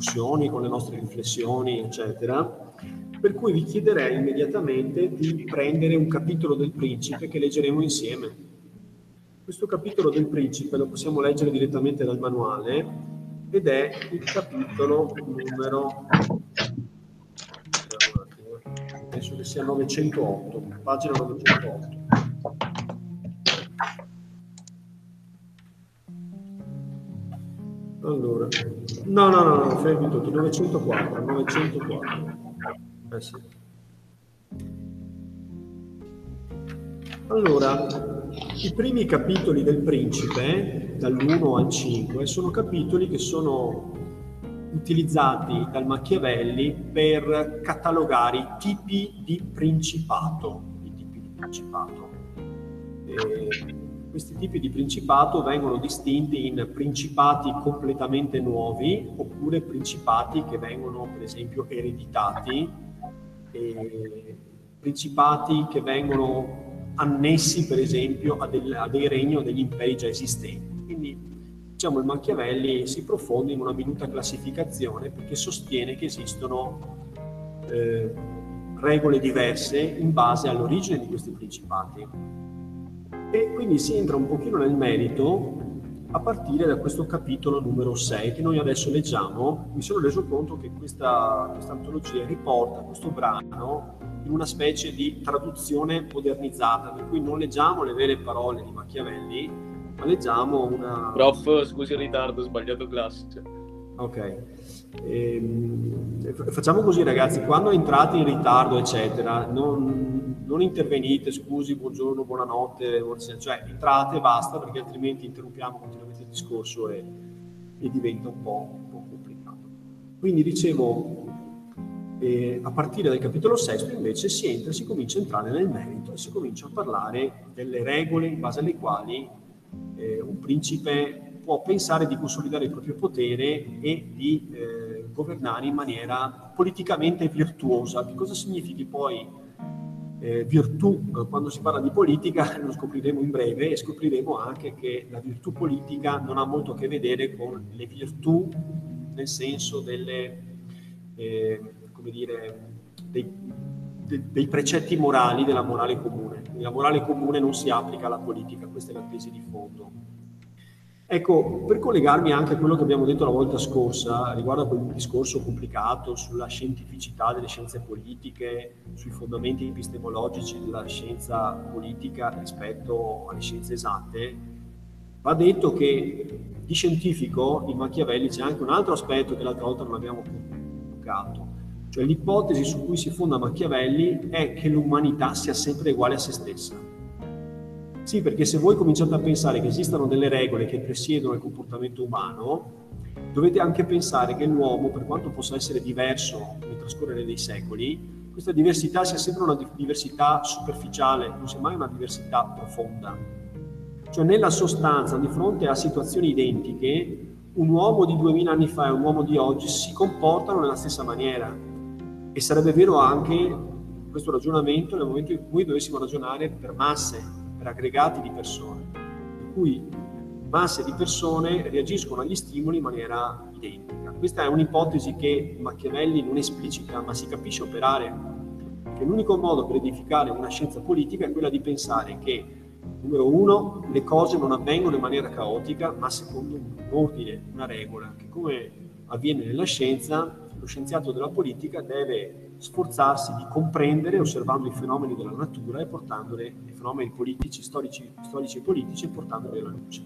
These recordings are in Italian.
discussioni, con le nostre riflessioni, eccetera. Per cui vi chiederei immediatamente di prendere un capitolo del Principe che leggeremo insieme. Questo capitolo del Principe lo possiamo leggere direttamente dal manuale ed è il capitolo numero penso che sia 908, pagina 908. Allora, no, no, no, no, fermi tutti, 904, 904. Eh sì. Allora, i primi capitoli del Principe, dall'1 al 5, sono capitoli che sono utilizzati dal Machiavelli per catalogare i tipi di principato. I tipi di principato. E questi tipi di principato vengono distinti in principati completamente nuovi oppure principati che vengono per esempio ereditati, principati che vengono annessi per esempio a, del, a dei regni o degli imperi già esistenti. Quindi diciamo il Machiavelli si profonde in una minuta classificazione perché sostiene che esistono eh, regole diverse in base all'origine di questi principati. E quindi si entra un pochino nel merito a partire da questo capitolo numero 6 che noi adesso leggiamo. Mi sono reso conto che questa, questa antologia riporta questo brano in una specie di traduzione modernizzata, per cui non leggiamo le vere parole di Machiavelli, ma leggiamo una... Prof, scusi il ritardo, ho sbagliato classe. Ok. Ehm, facciamo così ragazzi, quando entrate in ritardo eccetera, non, non intervenite, scusi, buongiorno, buonanotte, buonasera, cioè entrate e basta perché altrimenti interrompiamo continuamente il discorso e, e diventa un po', un po', complicato. Quindi dicevo, eh, a partire dal capitolo sesto invece si entra, si comincia a entrare nel merito e si comincia a parlare delle regole in base alle quali eh, un principe può pensare di consolidare il proprio potere e di eh, governare in maniera politicamente virtuosa. Che cosa significhi poi eh, virtù quando si parla di politica? Lo scopriremo in breve e scopriremo anche che la virtù politica non ha molto a che vedere con le virtù nel senso delle, eh, come dire, dei, dei precetti morali della morale comune. La morale comune non si applica alla politica, questa è la tesi di fondo. Ecco, per collegarmi anche a quello che abbiamo detto la volta scorsa riguardo a quel discorso complicato sulla scientificità delle scienze politiche, sui fondamenti epistemologici della scienza politica rispetto alle scienze esatte, va detto che di scientifico in Machiavelli c'è anche un altro aspetto che l'altra volta non abbiamo toccato, cioè l'ipotesi su cui si fonda Machiavelli è che l'umanità sia sempre uguale a se stessa sì, perché se voi cominciate a pensare che esistano delle regole che presiedono il comportamento umano, dovete anche pensare che l'uomo, per quanto possa essere diverso nel trascorrere dei secoli, questa diversità sia sempre una diversità superficiale, non sia mai una diversità profonda. Cioè nella sostanza, di fronte a situazioni identiche, un uomo di 2000 anni fa e un uomo di oggi si comportano nella stessa maniera. E sarebbe vero anche questo ragionamento nel momento in cui dovessimo ragionare per masse, per aggregati di persone, in cui masse di persone reagiscono agli stimoli in maniera identica. Questa è un'ipotesi che Machiavelli non esplicita, ma si capisce operare, che l'unico modo per edificare una scienza politica è quella di pensare che, numero uno, le cose non avvengono in maniera caotica, ma secondo un ordine, una regola, che come avviene nella scienza, lo scienziato della politica deve sforzarsi di comprendere osservando i fenomeni della natura e portandole, i fenomeni politici, storici, storici e politici, e portandoli alla luce.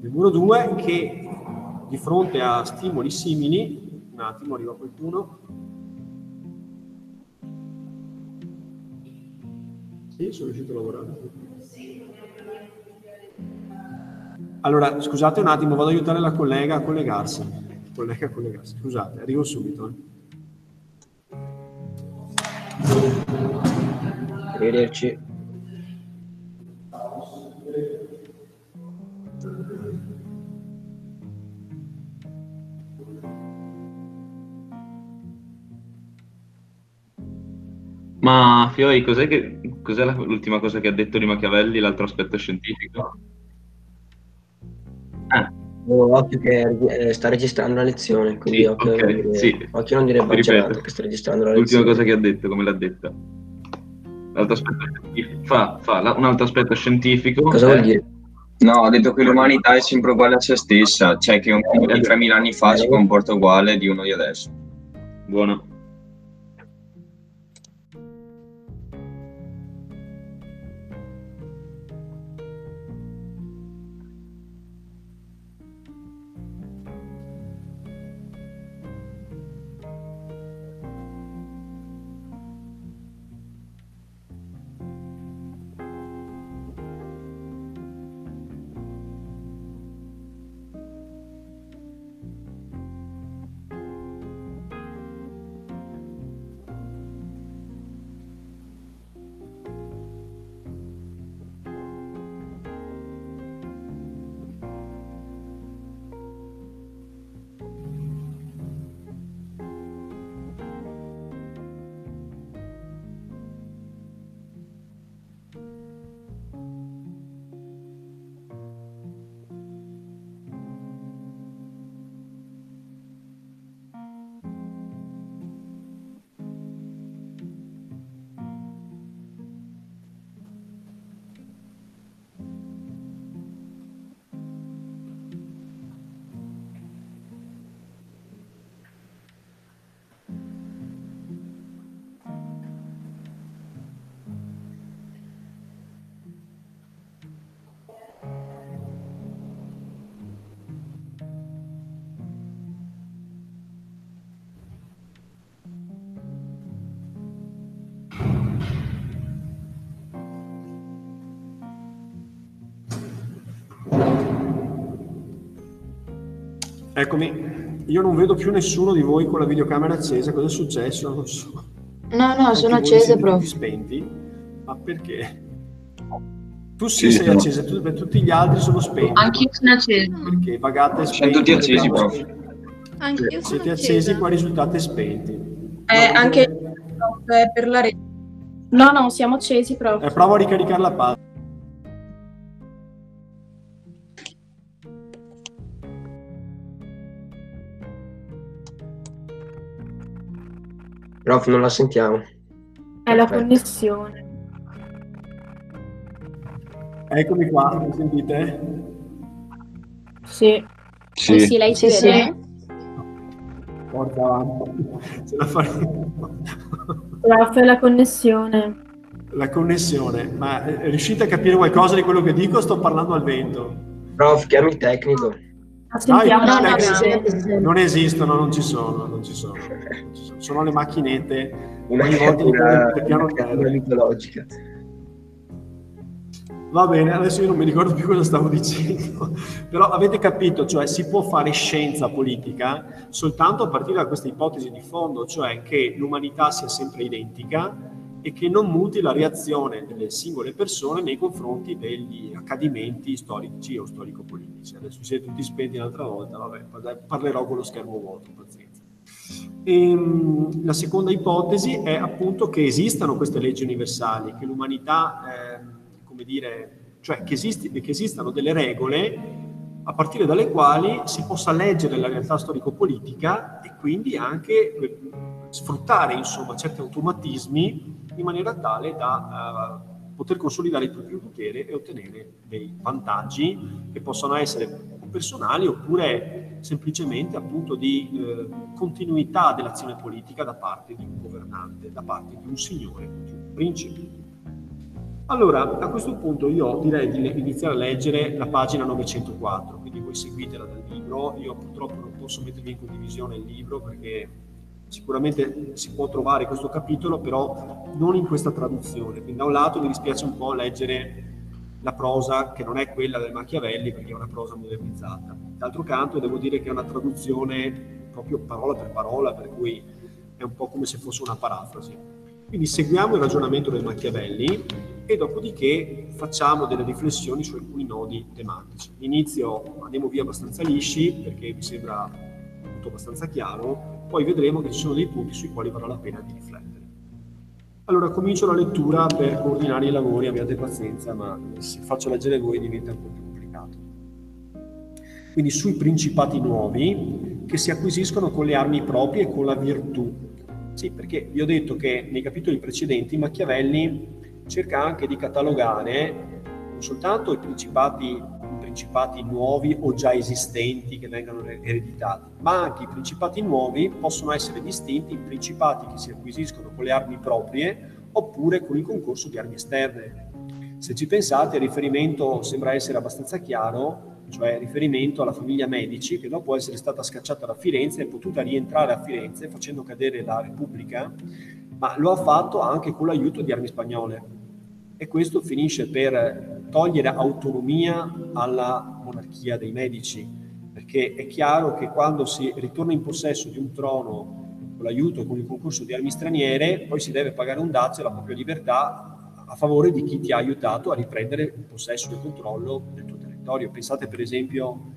Numero due, che di fronte a stimoli simili, un attimo arriva qualcuno, sì, sono riuscito a lavorare. Allora, scusate un attimo, vado ad aiutare la collega a collegarsi. Collega a collegarsi, scusate, arrivo subito. Eh. Arrivederci. Ma Fioi, cos'è, che, cos'è la, l'ultima cosa che ha detto di Machiavelli, l'altro aspetto scientifico? Eh. occhio che eh, sta registrando la lezione, quindi Sì, occhio, ok, non dire, sì. occhio non dire ripeto. che sta registrando la L'ultima lezione. cosa che ha detto, come l'ha detta. L'altro aspetto scientifico- fa, fa la- un altro aspetto scientifico. Cosa è- vuol dire? No, ho detto che l'umanità è sempre uguale a se stessa, cioè che un uomo di 3000 anni fa si comporta uguale di uno di adesso. Buono. Eccomi, io non vedo più nessuno di voi con la videocamera accesa, cosa è successo? Non so. No, no, Anche sono accese proprio. tutti spenti? Ma perché? Tu Sì, sì, sei sono- accesa, tu- beh, tutti gli altri sono spenti. Anch'io sono acceso. Perché pagate spenti. tutti accesi. Anch'io sono Siete accesa. accesi, poi risultate spenti. Eh, No, anche per la rete. No, no, siamo accesi proprio. eh, provo a ricaricare la palla. Prof, non la sentiamo. È la Perfetto. connessione. Eccomi qua, mi sentite? Sì. Eh sì, lei ci Sì, vede? sì. Forza avanti. Ce la faremo. Prof, è la connessione. La connessione, ma eh, riuscite a capire qualcosa di quello che dico? Sto parlando al vento. Prof, chiami il tecnico. La sentiamo Ah, i no, no, tecnici no. non esistono, non ci sono, non ci sono. non ci sono. Sono le macchinette Una, ogni volta di una, piano terra. mitologica. Va bene, adesso io non mi ricordo più cosa stavo dicendo, però avete capito, cioè si può fare scienza politica soltanto a partire da questa ipotesi di fondo, cioè che l'umanità sia sempre identica e che non muti la reazione delle singole persone nei confronti degli accadimenti storici o storico-politici. Adesso siete tutti spenti un'altra volta, vabbè, parlerò con lo schermo vuoto, pazienza. Ehm, la seconda ipotesi è appunto che esistano queste leggi universali, che l'umanità, ehm, come dire, cioè che, esisti- che esistano delle regole a partire dalle quali si possa leggere la realtà storico-politica e quindi anche eh, sfruttare insomma certi automatismi in maniera tale da eh, poter consolidare il proprio potere e ottenere dei vantaggi che possono essere personali oppure semplicemente appunto di eh, continuità dell'azione politica da parte di un governante, da parte di un signore, di un principe. Allora, a questo punto io direi di iniziare a leggere la pagina 904, quindi voi seguitela dal libro, io purtroppo non posso mettervi in condivisione il libro perché sicuramente si può trovare questo capitolo, però non in questa traduzione, quindi da un lato mi dispiace un po' leggere la prosa che non è quella del Machiavelli perché è una prosa modernizzata. D'altro canto devo dire che è una traduzione proprio parola per parola, per cui è un po' come se fosse una parafrasi. Quindi seguiamo il ragionamento del Machiavelli e dopodiché facciamo delle riflessioni su alcuni nodi tematici. Inizio, andiamo via abbastanza lisci perché mi sembra tutto abbastanza chiaro, poi vedremo che ci sono dei punti sui quali varrà la pena di riflettere. Allora comincio la lettura per coordinare i lavori, abbiate pazienza, ma se faccio leggere voi diventa un po' più complicato. quindi sui principati nuovi che si acquisiscono con le armi proprie e con la virtù. Sì, perché vi ho detto che nei capitoli precedenti Machiavelli cerca anche di catalogare non soltanto i principati, principati nuovi o già esistenti che vengono ereditati, ma anche i principati nuovi possono essere distinti in principati che si acquisiscono con le armi proprie oppure con il concorso di armi esterne. Se ci pensate, il riferimento sembra essere abbastanza chiaro, cioè riferimento alla famiglia Medici che dopo essere stata scacciata da Firenze è potuta rientrare a Firenze facendo cadere la Repubblica, ma lo ha fatto anche con l'aiuto di armi spagnole. E questo finisce per togliere autonomia alla monarchia dei Medici, perché è chiaro che quando si ritorna in possesso di un trono con l'aiuto e con il concorso di armi straniere, poi si deve pagare un dazio alla propria libertà a favore di chi ti ha aiutato a riprendere il possesso del controllo del tuo territorio. Pensate per esempio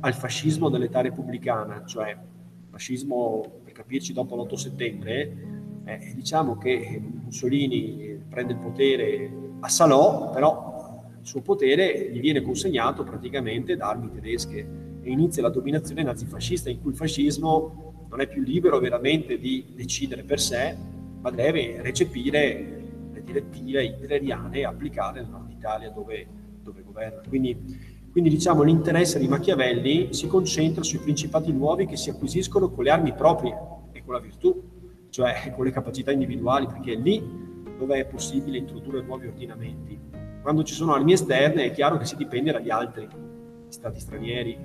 al fascismo dell'età repubblicana, cioè il fascismo, per capirci, dopo l'8 settembre, eh, diciamo che Mussolini prende il potere a Salò, però il suo potere gli viene consegnato praticamente da armi tedesche e inizia la dominazione nazifascista in cui il fascismo non è più libero veramente di decidere per sé, ma deve recepire direttive hitleriane e applicarle nel nord Italia dove, dove governa. Quindi, quindi diciamo l'interesse di Machiavelli si concentra sui principati nuovi che si acquisiscono con le armi proprie e con la virtù, cioè con le capacità individuali, perché lì dove è possibile introdurre nuovi ordinamenti. Quando ci sono armi esterne è chiaro che si dipende dagli altri, stati stranieri,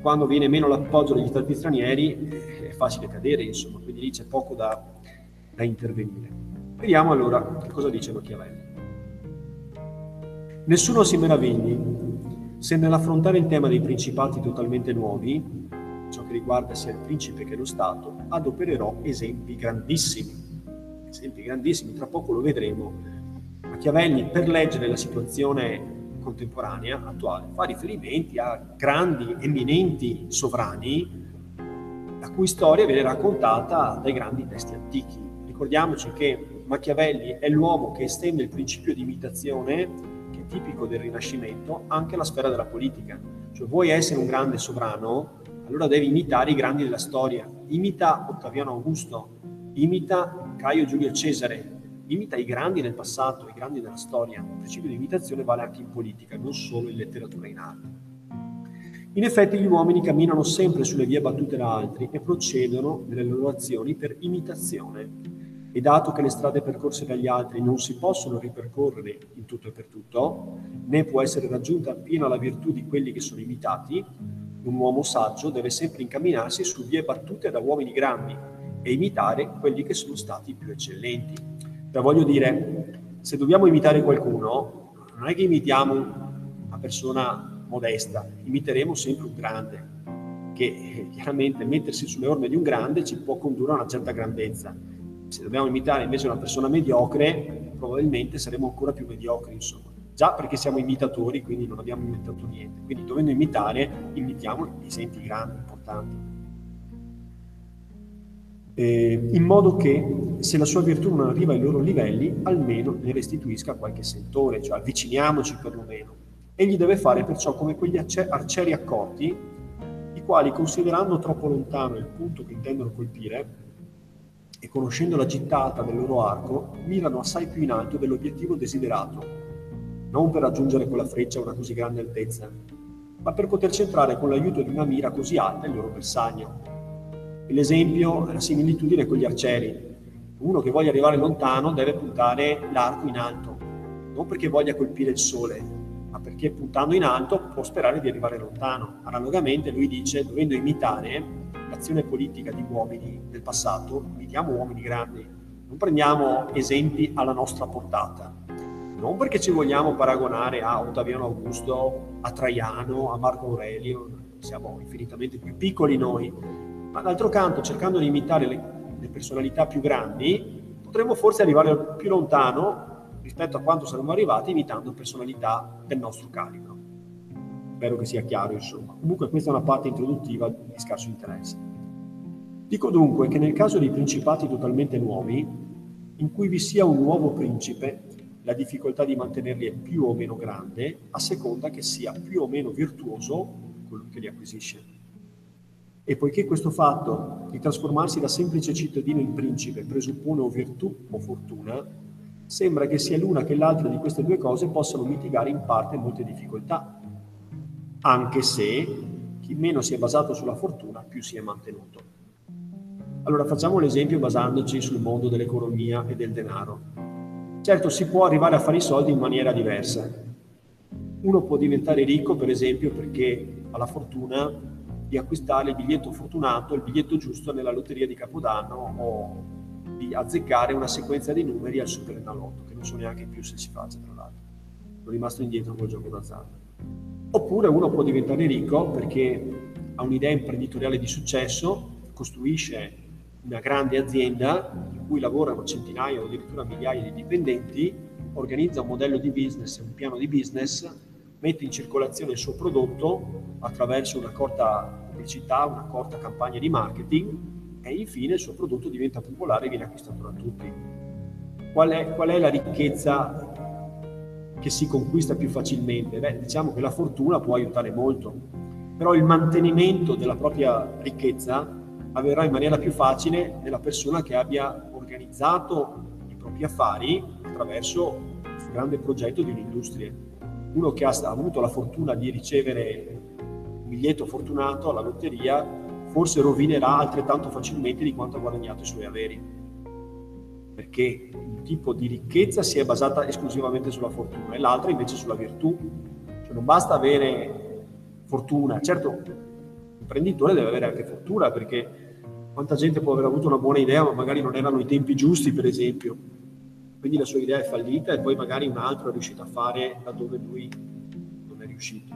quando viene meno l'appoggio degli stati stranieri è facile cadere, insomma, quindi lì c'è poco da, da intervenire. Vediamo allora che cosa dice Machiavelli. Nessuno si meravigli se nell'affrontare il tema dei principati totalmente nuovi, ciò che riguarda sia il principe che lo Stato, adopererò esempi grandissimi. Esempi grandissimi, tra poco lo vedremo. Machiavelli, per leggere la situazione contemporanea, attuale, fa riferimenti a grandi, eminenti sovrani la cui storia viene raccontata dai grandi testi antichi. Ricordiamoci che Machiavelli è l'uomo che estende il principio di imitazione, che è tipico del Rinascimento, anche alla sfera della politica. Cioè vuoi essere un grande sovrano, allora devi imitare i grandi della storia. Imita Ottaviano Augusto, imita Caio Giulio Cesare, imita i grandi del passato, i grandi della storia. Il principio di imitazione vale anche in politica, non solo in letteratura e in arte. In effetti gli uomini camminano sempre sulle vie battute da altri e procedono nelle loro azioni per imitazione e dato che le strade percorse dagli altri non si possono ripercorrere in tutto e per tutto, né può essere raggiunta appieno la virtù di quelli che sono imitati, un uomo saggio deve sempre incamminarsi su vie battute da uomini grandi e imitare quelli che sono stati più eccellenti. Cioè voglio dire, se dobbiamo imitare qualcuno, non è che imitiamo una persona modesta, imiteremo sempre un grande, che chiaramente mettersi sulle orme di un grande ci può condurre a una certa grandezza se dobbiamo imitare invece una persona mediocre, probabilmente saremo ancora più mediocri, insomma. Già perché siamo imitatori, quindi non abbiamo inventato niente. Quindi dovendo imitare, imitiamo esempi grandi, importanti. Eh, in modo che se la sua virtù non arriva ai loro livelli, almeno ne restituisca qualche sentore, cioè avviciniamoci perlomeno. Egli deve fare perciò come quegli arcieri accorti, i quali, considerando troppo lontano il punto che intendono colpire, e conoscendo la gittata del loro arco, mirano assai più in alto dell'obiettivo desiderato, non per raggiungere con la freccia una così grande altezza, ma per poter centrare con l'aiuto di una mira così alta il loro bersaglio. L'esempio è la similitudine con gli arcieri. Uno che voglia arrivare lontano deve puntare l'arco in alto, non perché voglia colpire il sole, ma perché puntando in alto può sperare di arrivare lontano. Analogamente lui dice, dovendo imitare, l'azione politica di uomini del passato, imitiamo uomini grandi, non prendiamo esempi alla nostra portata, non perché ci vogliamo paragonare a Ottaviano Augusto, a Traiano, a Marco Aurelio, siamo infinitamente più piccoli noi, ma d'altro canto cercando di imitare le, le personalità più grandi, potremmo forse arrivare più lontano rispetto a quanto saremmo arrivati imitando personalità del nostro calibro. Spero che sia chiaro, insomma. Comunque questa è una parte introduttiva di scarso interesse. Dico dunque che nel caso di principati totalmente nuovi, in cui vi sia un nuovo principe, la difficoltà di mantenerli è più o meno grande, a seconda che sia più o meno virtuoso colui che li acquisisce. E poiché questo fatto di trasformarsi da semplice cittadino in principe presuppone o virtù o fortuna, sembra che sia l'una che l'altra di queste due cose possano mitigare in parte molte difficoltà, anche se chi meno si è basato sulla fortuna più si è mantenuto. Allora facciamo l'esempio basandoci sul mondo dell'economia e del denaro. Certo si può arrivare a fare i soldi in maniera diversa. Uno può diventare ricco per esempio perché ha la fortuna di acquistare il biglietto fortunato, il biglietto giusto nella lotteria di Capodanno o di azzeccare una sequenza di numeri al Super Enalotto, che non so neanche più se si faccia tra l'altro. Sono rimasto indietro col gioco d'azzardo. Oppure uno può diventare ricco perché ha un'idea imprenditoriale di successo, costruisce una grande azienda in cui lavorano centinaia o addirittura migliaia di dipendenti, organizza un modello di business, un piano di business mette in circolazione il suo prodotto attraverso una corta pubblicità, una corta campagna di marketing e infine il suo prodotto diventa popolare e viene acquistato da tutti. Qual è, qual è la ricchezza che si conquista più facilmente? Beh, diciamo che la fortuna può aiutare molto, però il mantenimento della propria ricchezza avverrà in maniera più facile nella persona che abbia organizzato i propri affari attraverso un grande progetto di un'industria uno che ha avuto la fortuna di ricevere un biglietto fortunato alla lotteria forse rovinerà altrettanto facilmente di quanto ha guadagnato i suoi averi. Perché un tipo di ricchezza si è basata esclusivamente sulla fortuna e l'altra invece sulla virtù. Cioè non basta avere fortuna, certo l'imprenditore deve avere anche fortuna perché quanta gente può aver avuto una buona idea ma magari non erano i tempi giusti per esempio quindi la sua idea è fallita e poi magari un altro è riuscito a fare da dove lui non è riuscito.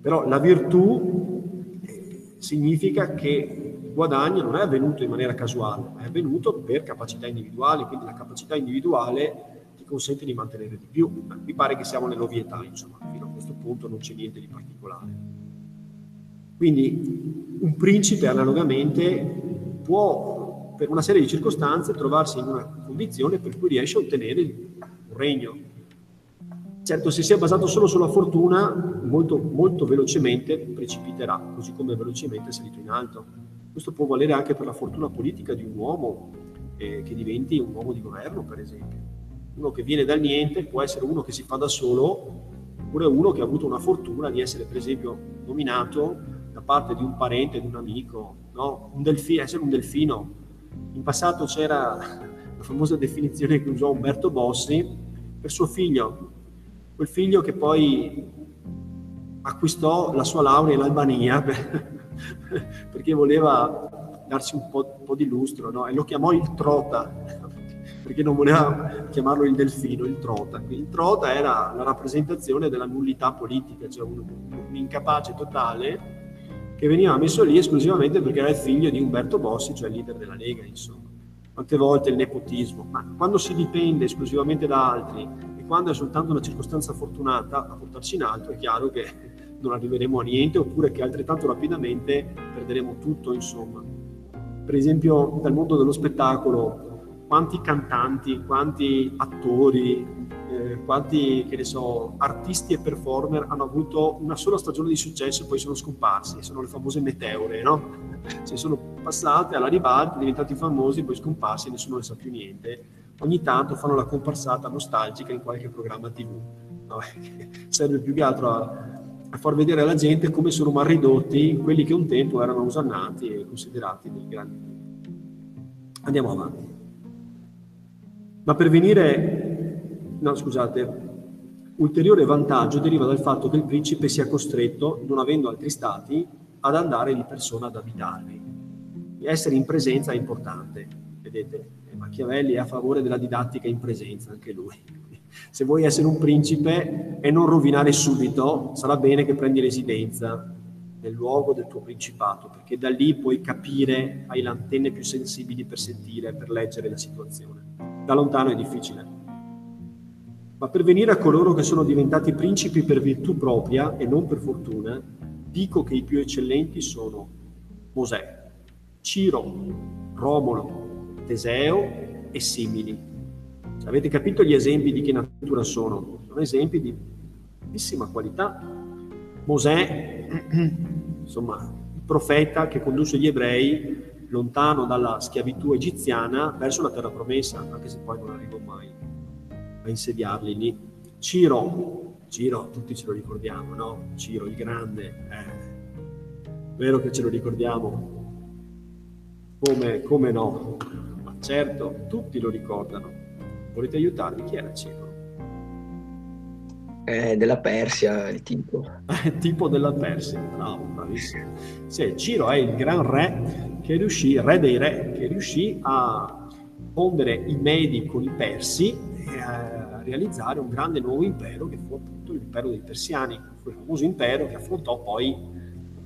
Però la virtù eh, significa che il guadagno non è avvenuto in maniera casuale, ma è avvenuto per capacità individuali, quindi la capacità individuale ti consente di mantenere di più. Mi pare che siamo nell'ovvietà, insomma, fino a questo punto non c'è niente di particolare. Quindi un principe analogamente può per una serie di circostanze trovarsi in una condizione per cui riesce a ottenere un regno. Certo, se si è basato solo sulla fortuna, molto, molto velocemente precipiterà, così come velocemente è salito in alto. Questo può valere anche per la fortuna politica di un uomo eh, che diventi un uomo di governo, per esempio. Uno che viene dal niente può essere uno che si fa da solo, oppure uno che ha avuto una fortuna di essere, per esempio, nominato da parte di un parente, di un amico, no? un delfino, essere un delfino in passato c'era la famosa definizione che usò Umberto Bossi per suo figlio, quel figlio che poi acquistò la sua laurea in Albania perché voleva darsi un po', un po di lustro no? e lo chiamò il Trota perché non voleva chiamarlo il delfino, il Trota. Il Trota era la rappresentazione della nullità politica, cioè un, un incapace totale che veniva messo lì esclusivamente perché era il figlio di Umberto Bossi, cioè il leader della Lega, insomma. Quante volte il nepotismo, ma quando si dipende esclusivamente da altri e quando è soltanto una circostanza fortunata a portarci in alto, è chiaro che non arriveremo a niente oppure che altrettanto rapidamente perderemo tutto, insomma. Per esempio, dal mondo dello spettacolo, quanti cantanti, quanti attori, eh, quanti, che ne so, artisti e performer hanno avuto una sola stagione di successo e poi sono scomparsi, sono le famose meteore, no? Se sono passate alla ribalta, diventati famosi, poi scomparsi, nessuno ne sa più niente. Ogni tanto fanno la comparsata nostalgica in qualche programma TV, no? serve più che altro a, a far vedere alla gente come sono mal ridotti quelli che un tempo erano usannati e considerati dei grandi. Andiamo avanti. Ma per venire no scusate, ulteriore vantaggio deriva dal fatto che il principe sia costretto, non avendo altri stati, ad andare di persona ad abitarvi. Essere in presenza è importante, vedete, Machiavelli è a favore della didattica in presenza, anche lui. Se vuoi essere un principe e non rovinare subito, sarà bene che prendi residenza nel luogo del tuo principato, perché da lì puoi capire, hai le antenne più sensibili per sentire, per leggere la situazione. Da lontano è difficile ma per venire a coloro che sono diventati principi per virtù propria e non per fortuna, dico che i più eccellenti sono Mosè, Ciro, Romolo, Teseo e simili. Avete capito gli esempi di che natura sono? Sono esempi di altissima qualità. Mosè, insomma, il profeta che condusse gli ebrei lontano dalla schiavitù egiziana verso la terra promessa, anche se poi non arrivò mai a insediarli lì. Ciro, Ciro, tutti ce lo ricordiamo, no? Ciro il grande, eh, vero che ce lo ricordiamo? Come, come no? Ma certo, tutti lo ricordano. Volete aiutarmi? Chi era Ciro? Eh, della Persia, il tipo. tipo della Persia, bravo, bravissimo. Sì, Ciro è il gran re che riuscì, re dei re, che riuscì a fondere i Medi con i Persi a realizzare un grande nuovo impero che fu appunto l'impero dei Persiani, quel famoso impero che affrontò poi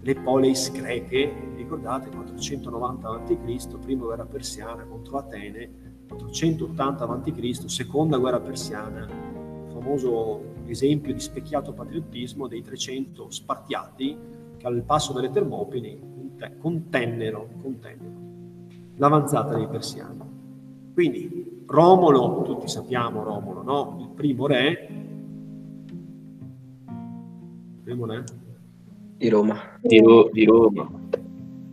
le poleis greche, ricordate 490 a.C., prima guerra persiana contro Atene, 480 a.C., seconda guerra persiana, famoso esempio di specchiato patriottismo dei 300 spartiati che al passo delle Termopili contennero, contennero l'avanzata dei persiani. Quindi Romolo, tutti sappiamo Romolo, no? il primo re, primo re di Roma. Di, Ro- di Roma.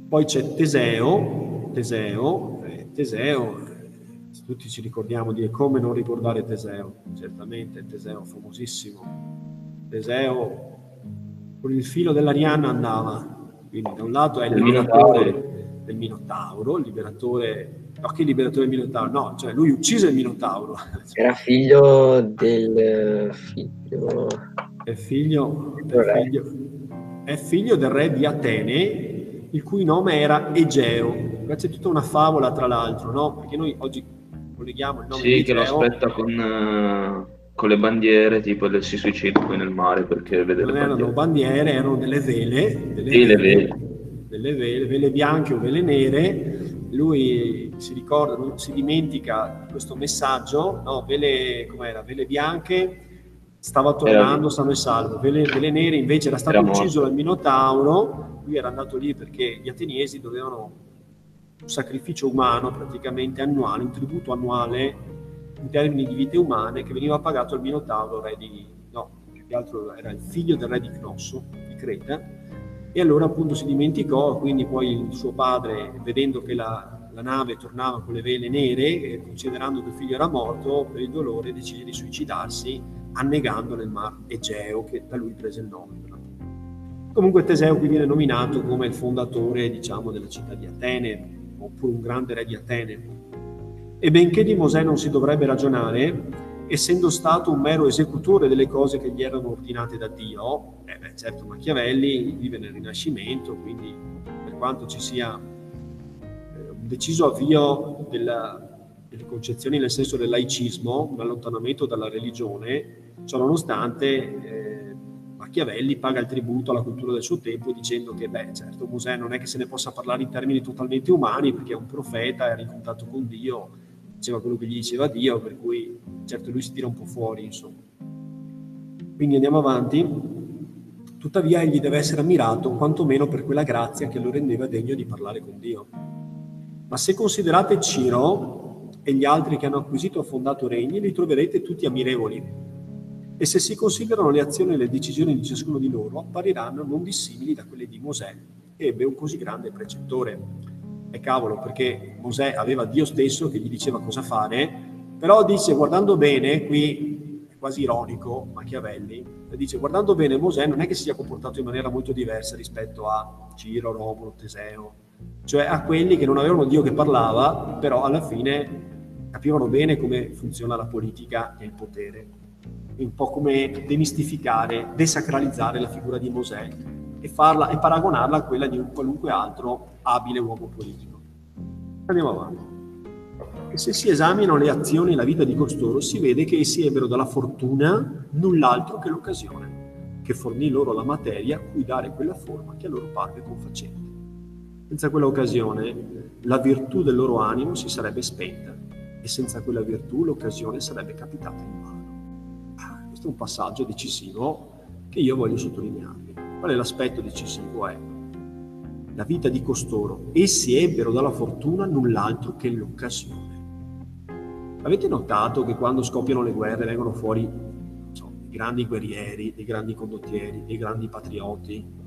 Poi c'è Teseo, Teseo, eh, Teseo, eh, tutti ci ricordiamo di come non ricordare Teseo, certamente Teseo famosissimo. Teseo con il filo dell'Arianna andava, quindi da un lato è il liberatore Minotauro. del Minotauro, il liberatore, no che liberatore del Minotauro, no, cioè lui uccise il Minotauro, Era figlio del figlio. è figlio, Del è re. figlio, è figlio del re di Atene, il cui nome era Egeo. Qua c'è tutta una favola tra l'altro, no? Perché noi oggi colleghiamo il nome Sì, di che lo Egeo, aspetta con, eh, con le bandiere, tipo e si suicida poi nel mare perché vede non le erano bandiere. bandiere, erano delle vele, delle Sì, le vele. delle vele, vele bianche o vele nere. Lui si ricorda, non si dimentica di questo messaggio, no, vele, com'era? Vele bianche, stava tornando sano e salvo, vele, vele nere invece era stato Era ucciso dal Minotauro, lui era andato lì perché gli ateniesi dovevano un sacrificio umano praticamente annuale, un tributo annuale in termini di vite umane che veniva pagato al Minotauro, re di, no, più che altro era il figlio del re di Cnosso, di Creta, e allora appunto si dimenticò, quindi poi il suo padre, vedendo che la, la nave tornava con le vele nere, considerando che il figlio era morto, per il dolore decise di suicidarsi annegando nel mar Egeo, che da lui prese il nome. Comunque Teseo qui viene nominato come il fondatore, diciamo, della città di Atene, oppure un grande re di Atene. E benché di Mosè non si dovrebbe ragionare, essendo stato un mero esecutore delle cose che gli erano ordinate da Dio, eh beh, certo Machiavelli vive nel Rinascimento, quindi per quanto ci sia eh, un deciso avvio della- delle concezioni nel senso del laicismo, un allontanamento dalla religione, ciò nonostante eh, Machiavelli paga il tributo alla cultura del suo tempo dicendo che, beh, certo, Mosè non è che se ne possa parlare in termini totalmente umani perché è un profeta, era in contatto con Dio, diceva quello che gli diceva Dio, per cui certo lui si tira un po' fuori, insomma. Quindi andiamo avanti. Tuttavia egli deve essere ammirato quantomeno per quella grazia che lo rendeva degno di parlare con Dio. Ma se considerate Ciro e gli altri che hanno acquisito o fondato regni, li troverete tutti ammirevoli. E se si considerano le azioni e le decisioni di ciascuno di loro, appariranno non dissimili da quelle di Mosè, che ebbe un così grande precettore. E cavolo, perché Mosè aveva Dio stesso che gli diceva cosa fare, però dice, guardando bene, qui è quasi ironico Machiavelli, dice, guardando bene Mosè non è che si sia comportato in maniera molto diversa rispetto a Ciro, Romolo, Teseo, cioè a quelli che non avevano Dio che parlava, però alla fine capivano bene come funziona la politica e il potere. Un po' come demistificare, desacralizzare la figura di Mosè e, farla, e paragonarla a quella di un qualunque altro abile uomo politico. Andiamo avanti. E se si esaminano le azioni e la vita di costoro, si vede che essi ebbero dalla fortuna null'altro che l'occasione, che fornì loro la materia a cui dare quella forma che a loro parve confacente. Senza quella occasione, la virtù del loro animo si sarebbe spenta e senza quella virtù l'occasione sarebbe capitata in vano. Ah, Questo è un passaggio decisivo che io voglio sottolinearvi. Qual è l'aspetto decisivo? È la vita di costoro. Essi ebbero dalla fortuna null'altro che l'occasione. Avete notato che quando scoppiano le guerre vengono fuori so, grandi guerrieri, dei grandi condottieri, dei grandi patrioti.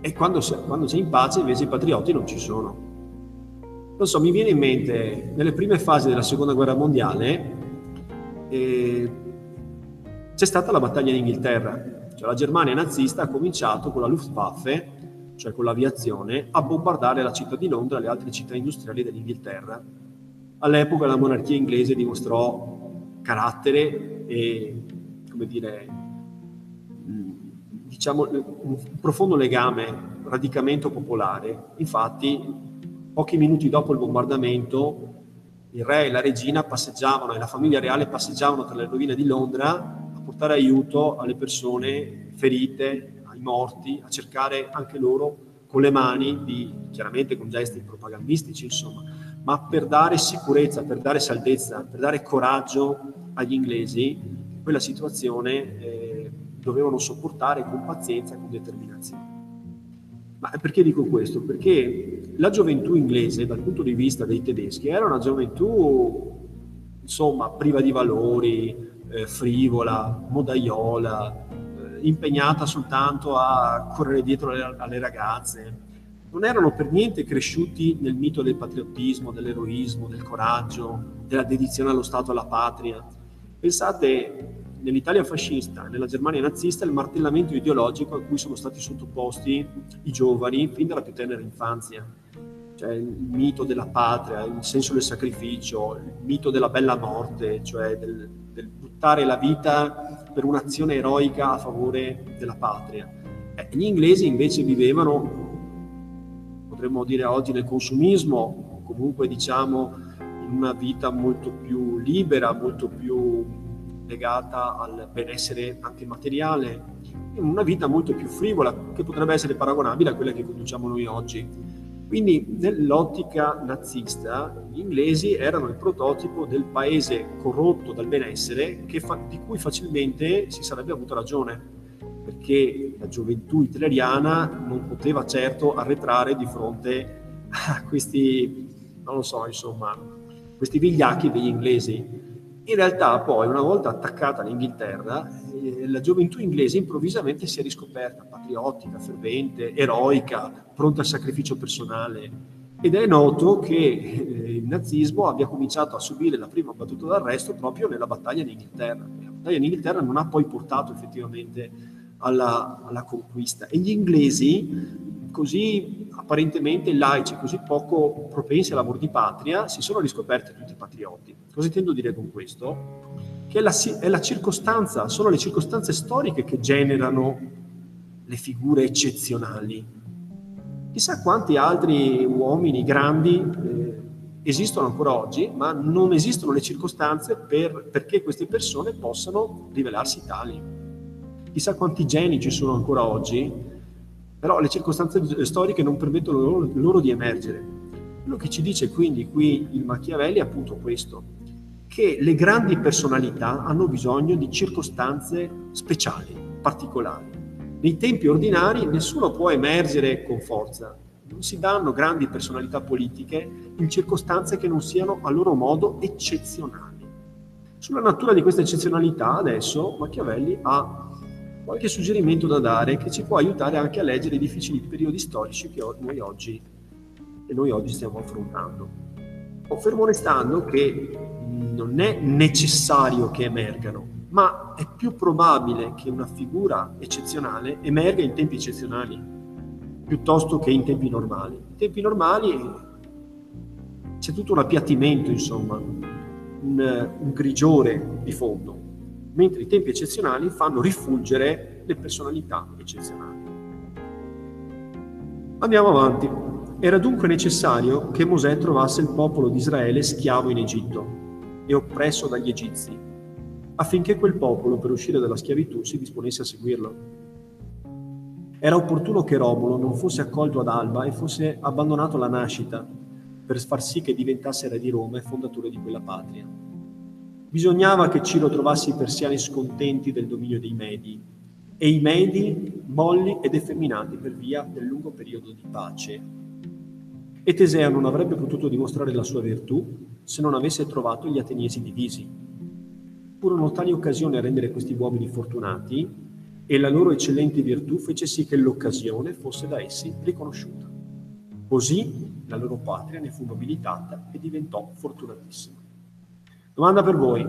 E quando, quando sei in pace invece i patrioti non ci sono. Non so, mi viene in mente nelle prime fasi della seconda guerra mondiale eh, c'è stata la battaglia in Inghilterra, cioè la Germania nazista ha cominciato con la Luftwaffe, cioè con l'aviazione, a bombardare la città di Londra e le altre città industriali dell'Inghilterra. All'epoca la monarchia inglese dimostrò carattere e, come dire, mh, diciamo, un profondo legame, radicamento popolare. Infatti, pochi minuti dopo il bombardamento, il re e la regina passeggiavano e la famiglia reale passeggiavano tra le rovine di Londra a portare aiuto alle persone ferite, morti, a cercare anche loro con le mani, di, chiaramente con gesti propagandistici, insomma, ma per dare sicurezza, per dare saldezza, per dare coraggio agli inglesi, quella situazione eh, dovevano sopportare con pazienza e con determinazione. Ma perché dico questo? Perché la gioventù inglese, dal punto di vista dei tedeschi, era una gioventù, insomma, priva di valori, eh, frivola, modaiola, impegnata soltanto a correre dietro alle, alle ragazze. Non erano per niente cresciuti nel mito del patriottismo, dell'eroismo, del coraggio, della dedizione allo Stato e alla patria. Pensate nell'Italia fascista, nella Germania nazista, il martellamento ideologico a cui sono stati sottoposti i giovani fin dalla più tenera infanzia. Cioè il mito della patria, il senso del sacrificio, il mito della bella morte, cioè del, del buttare la vita per un'azione eroica a favore della patria. Eh, gli inglesi invece vivevano, potremmo dire oggi, nel consumismo, comunque diciamo in una vita molto più libera, molto più legata al benessere anche materiale, in una vita molto più frivola, che potrebbe essere paragonabile a quella che conduciamo noi oggi. Quindi nell'ottica nazista gli inglesi erano il prototipo del paese corrotto dal benessere fa- di cui facilmente si sarebbe avuto ragione, perché la gioventù hitleriana non poteva certo arretrare di fronte a questi, non lo so, insomma, questi vigliacchi degli inglesi. In realtà poi, una volta attaccata l'Inghilterra, eh, la gioventù inglese improvvisamente si è riscoperta patriottica, fervente, eroica, pronta al sacrificio personale. Ed è noto che eh, il nazismo abbia cominciato a subire la prima battuta d'arresto proprio nella battaglia in Inghilterra. La battaglia in Inghilterra non ha poi portato effettivamente alla, alla conquista. E gli inglesi, così apparentemente laici, così poco propensi all'amor di patria, si sono riscoperti tutti patrioti. Cosa intendo dire con questo? Che è la, è la circostanza, sono le circostanze storiche che generano le figure eccezionali. Chissà quanti altri uomini grandi eh, esistono ancora oggi, ma non esistono le circostanze per, perché queste persone possano rivelarsi tali. Chissà quanti geni ci sono ancora oggi, però le circostanze storiche non permettono loro, loro di emergere. Quello che ci dice quindi qui il Machiavelli è appunto questo, che le grandi personalità hanno bisogno di circostanze speciali, particolari. Nei tempi ordinari nessuno può emergere con forza, non si danno grandi personalità politiche in circostanze che non siano a loro modo eccezionali. Sulla natura di questa eccezionalità adesso Machiavelli ha qualche suggerimento da dare che ci può aiutare anche a leggere i difficili periodi storici che noi oggi, che noi oggi stiamo affrontando. Fermo restando che non è necessario che emergano, ma è più probabile che una figura eccezionale emerga in tempi eccezionali piuttosto che in tempi normali. In tempi normali c'è tutto un appiattimento, insomma, un, un grigiore di fondo, mentre i tempi eccezionali fanno rifulgere le personalità eccezionali. Andiamo avanti. Era dunque necessario che Mosè trovasse il popolo di Israele schiavo in Egitto e oppresso dagli egizi, affinché quel popolo, per uscire dalla schiavitù, si disponesse a seguirlo. Era opportuno che Romulo non fosse accolto ad Alba e fosse abbandonato alla nascita, per far sì che diventasse re di Roma e fondatore di quella patria. Bisognava che Ciro trovasse i persiani scontenti del dominio dei Medi e i Medi molli ed effeminati per via del lungo periodo di pace. E Teseo non avrebbe potuto dimostrare la sua virtù se non avesse trovato gli ateniesi divisi. furono tali occasioni a rendere questi uomini fortunati e la loro eccellente virtù fece sì che l'occasione fosse da essi riconosciuta. Così la loro patria ne fu nobilitata e diventò fortunatissima. Domanda per voi.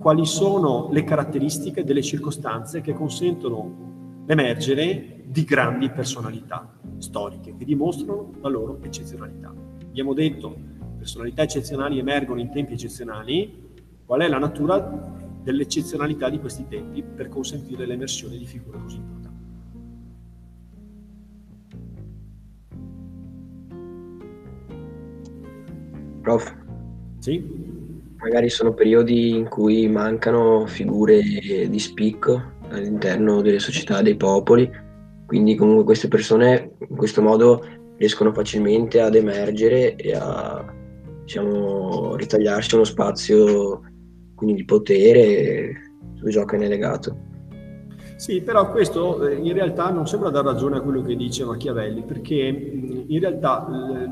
Quali sono le caratteristiche delle circostanze che consentono l'emergere di grandi personalità storiche che dimostrano la loro eccezionalità? Abbiamo detto personalità eccezionali emergono in tempi eccezionali, qual è la natura dell'eccezionalità di questi tempi per consentire l'emersione di figure così importanti. Prof, Sì? Magari sono periodi in cui mancano figure di spicco all'interno delle società, dei popoli, quindi comunque queste persone in questo modo riescono facilmente ad emergere e a diciamo, ritagliarsi uno spazio quindi di potere dove gioca è legato. Sì, però questo eh, in realtà non sembra dar ragione a quello che dice Machiavelli, perché in realtà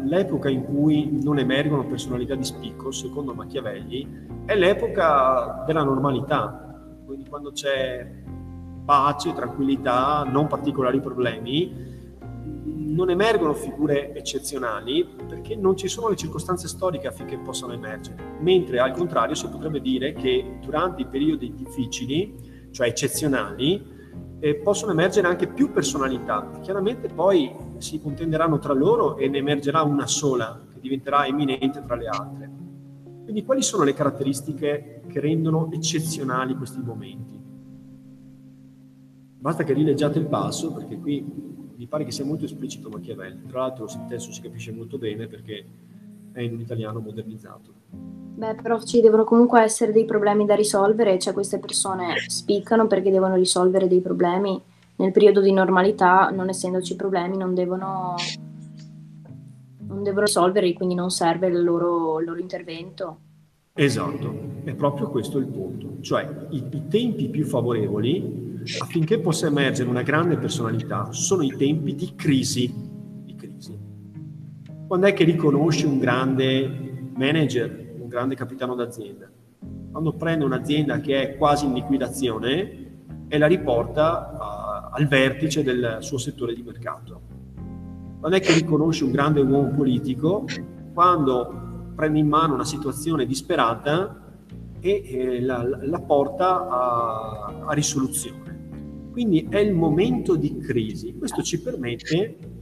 l'epoca in cui non emergono personalità di spicco, secondo Machiavelli, è l'epoca della normalità, quindi quando c'è pace, tranquillità, non particolari problemi, non emergono figure eccezionali perché non ci sono le circostanze storiche affinché possano emergere, mentre al contrario si potrebbe dire che durante i periodi difficili, cioè eccezionali, eh, possono emergere anche più personalità. Chiaramente poi si contenderanno tra loro e ne emergerà una sola che diventerà eminente tra le altre. Quindi quali sono le caratteristiche che rendono eccezionali questi momenti? Basta che rileggiate il passo perché qui mi pare che sia molto esplicito Machiavelli. Tra l'altro il testo si capisce molto bene perché è in un italiano modernizzato. Beh, però ci devono comunque essere dei problemi da risolvere, cioè queste persone spiccano perché devono risolvere dei problemi. Nel periodo di normalità, non essendoci problemi, non devono, non devono risolverli, quindi non serve il loro, il loro intervento. Esatto, è proprio questo il punto. Cioè i, i tempi più favorevoli affinché possa emergere una grande personalità sono i tempi di crisi. Di crisi. Quando è che riconosci un grande manager, un grande capitano d'azienda? Quando prende un'azienda che è quasi in liquidazione e la riporta a- al vertice del suo settore di mercato. Quando è che riconosci un grande uomo politico? Quando prende in mano una situazione disperata e eh, la, la porta a, a risoluzione. Quindi è il momento di crisi. Questo ci permette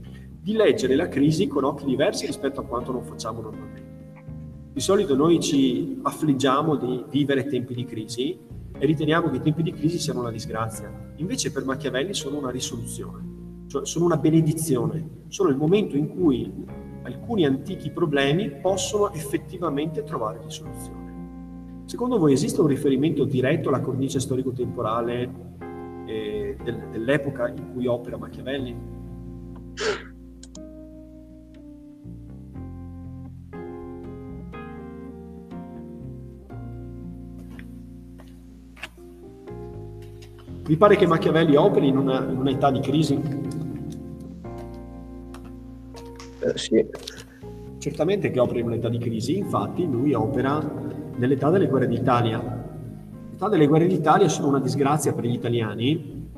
di leggere la crisi con occhi diversi rispetto a quanto non facciamo normalmente. Di solito noi ci affliggiamo di vivere tempi di crisi e riteniamo che i tempi di crisi siano una disgrazia. Invece per Machiavelli sono una risoluzione, cioè sono una benedizione, sono il momento in cui alcuni antichi problemi possono effettivamente trovare risoluzione. Secondo voi esiste un riferimento diretto alla cornice storico-temporale eh, del- dell'epoca in cui opera Machiavelli? Vi pare che Machiavelli operi in una, in un'età di crisi? Eh, sì, Certamente che opera in un'età di crisi, infatti lui opera nell'età delle guerre d'Italia. L'età delle guerre d'Italia sono una disgrazia per gli italiani,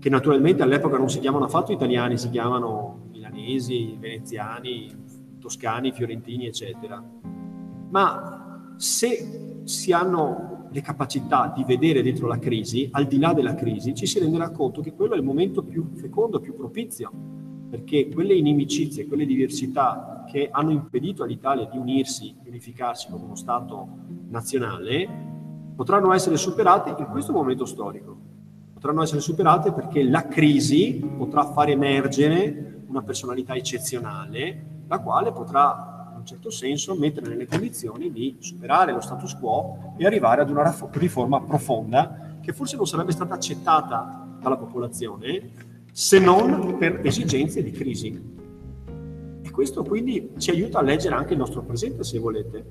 che naturalmente all'epoca non si chiamano affatto italiani, si chiamano milanesi, veneziani, toscani, fiorentini, eccetera. Ma se si hanno le capacità di vedere dentro la crisi, al di là della crisi, ci si renderà conto che quello è il momento più fecondo, più propizio, perché quelle inimicizie, quelle diversità che hanno impedito all'Italia di unirsi, di unificarsi come uno Stato nazionale, potranno essere superate in questo momento storico. Potranno essere superate perché la crisi potrà far emergere una personalità eccezionale, la quale potrà, un certo senso, mettere nelle condizioni di superare lo status quo e arrivare ad una riforma profonda che forse non sarebbe stata accettata dalla popolazione se non per esigenze di crisi. E questo quindi ci aiuta a leggere anche il nostro presente, se volete.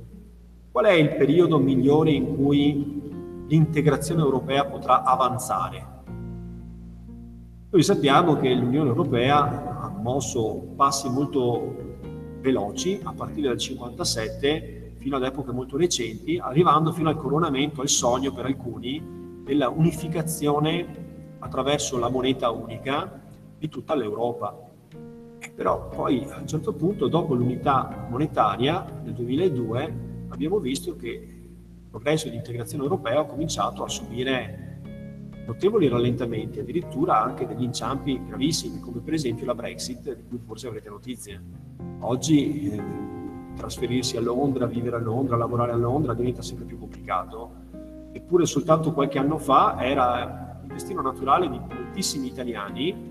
Qual è il periodo migliore in cui l'integrazione europea potrà avanzare? Noi sappiamo che l'Unione Europea ha mosso passi molto veloci a partire dal 57 fino ad epoche molto recenti, arrivando fino al coronamento, al sogno per alcuni, della unificazione attraverso la moneta unica di tutta l'Europa. Però poi a un certo punto, dopo l'unità monetaria nel 2002, abbiamo visto che il progresso di integrazione europea ha cominciato a subire notevoli rallentamenti, addirittura anche degli inciampi gravissimi, come per esempio la Brexit, di cui forse avrete notizie. Oggi eh, trasferirsi a Londra, vivere a Londra, lavorare a Londra diventa sempre più complicato, eppure soltanto qualche anno fa era il destino naturale di moltissimi italiani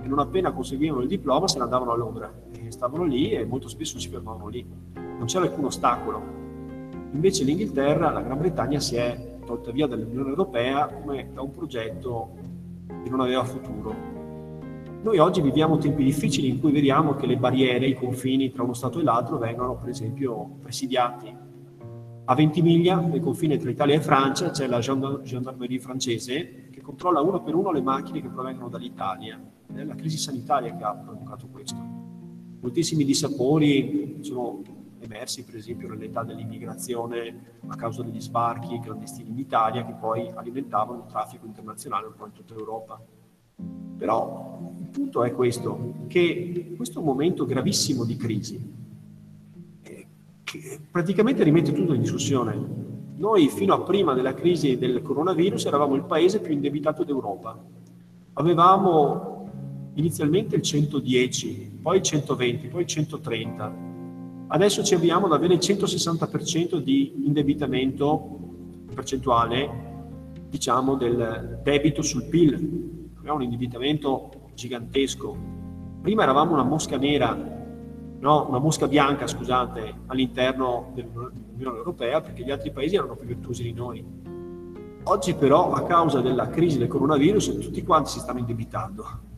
che non appena conseguivano il diploma se ne andavano a Londra e stavano lì e molto spesso si fermavano lì. Non c'era alcun ostacolo. Invece l'Inghilterra, la Gran Bretagna si è tolta via dall'Unione Europea come da un progetto che non aveva futuro. Noi oggi viviamo tempi difficili in cui vediamo che le barriere, i confini tra uno Stato e l'altro vengono per esempio presidiati. A Ventimiglia, nel confine tra Italia e Francia, c'è la gendarmerie francese che controlla uno per uno le macchine che provengono dall'Italia. È la crisi sanitaria che ha provocato questo. Moltissimi dissapori sono emersi per esempio nell'età dell'immigrazione a causa degli sbarchi clandestini in Italia che poi alimentavano il traffico internazionale un po' in tutta Europa. Però il punto è questo, che questo momento gravissimo di crisi eh, praticamente rimette tutto in discussione. Noi fino a prima della crisi del coronavirus eravamo il paese più indebitato d'Europa. Avevamo inizialmente il 110, poi il 120, poi il 130 Adesso ci avviamo ad avere il 160% di indebitamento percentuale, diciamo, del debito sul PIL. Abbiamo un indebitamento gigantesco. Prima eravamo una mosca nera, no, una mosca bianca, scusate, all'interno dell'Unione Europea perché gli altri paesi erano più virtuosi di noi. Oggi però, a causa della crisi del coronavirus, tutti quanti si stanno indebitando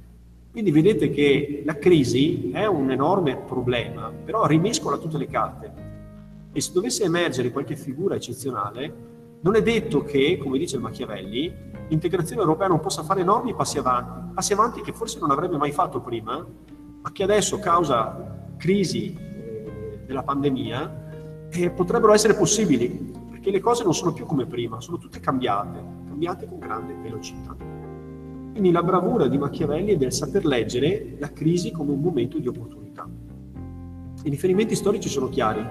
quindi vedete che la crisi è un enorme problema, però rimescola tutte le carte. E se dovesse emergere qualche figura eccezionale, non è detto che, come dice Machiavelli, l'integrazione europea non possa fare enormi passi avanti, passi avanti che forse non avrebbe mai fatto prima, ma che adesso, causa crisi eh, della pandemia, eh, potrebbero essere possibili, perché le cose non sono più come prima, sono tutte cambiate, cambiate con grande velocità. Quindi la bravura di Machiavelli è del saper leggere la crisi come un momento di opportunità. I riferimenti storici sono chiari.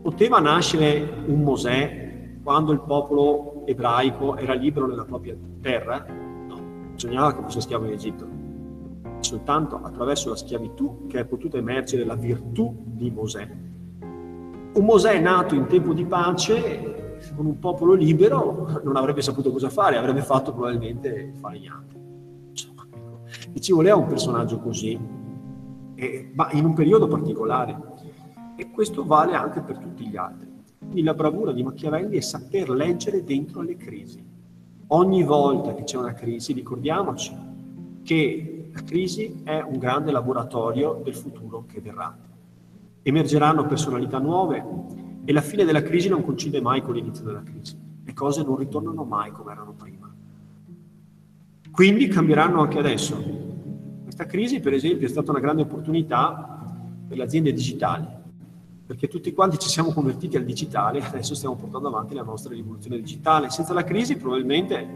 Poteva nascere un Mosè quando il popolo ebraico era libero nella propria terra? No, bisognava che fosse schiavo in Egitto. Soltanto attraverso la schiavitù che è potuta emergere la virtù di Mosè. Un Mosè nato in tempo di pace con un popolo libero non avrebbe saputo cosa fare, avrebbe fatto probabilmente falegname. E ci voleva un personaggio così, eh, ma in un periodo particolare. E questo vale anche per tutti gli altri. Quindi la bravura di Machiavelli è saper leggere dentro le crisi. Ogni volta che c'è una crisi, ricordiamoci che la crisi è un grande laboratorio del futuro che verrà. Emergeranno personalità nuove e la fine della crisi non coincide mai con l'inizio della crisi. Le cose non ritornano mai come erano prima. Quindi cambieranno anche adesso. Questa crisi, per esempio, è stata una grande opportunità per le aziende digitali, perché tutti quanti ci siamo convertiti al digitale e adesso stiamo portando avanti la nostra rivoluzione digitale. Senza la crisi probabilmente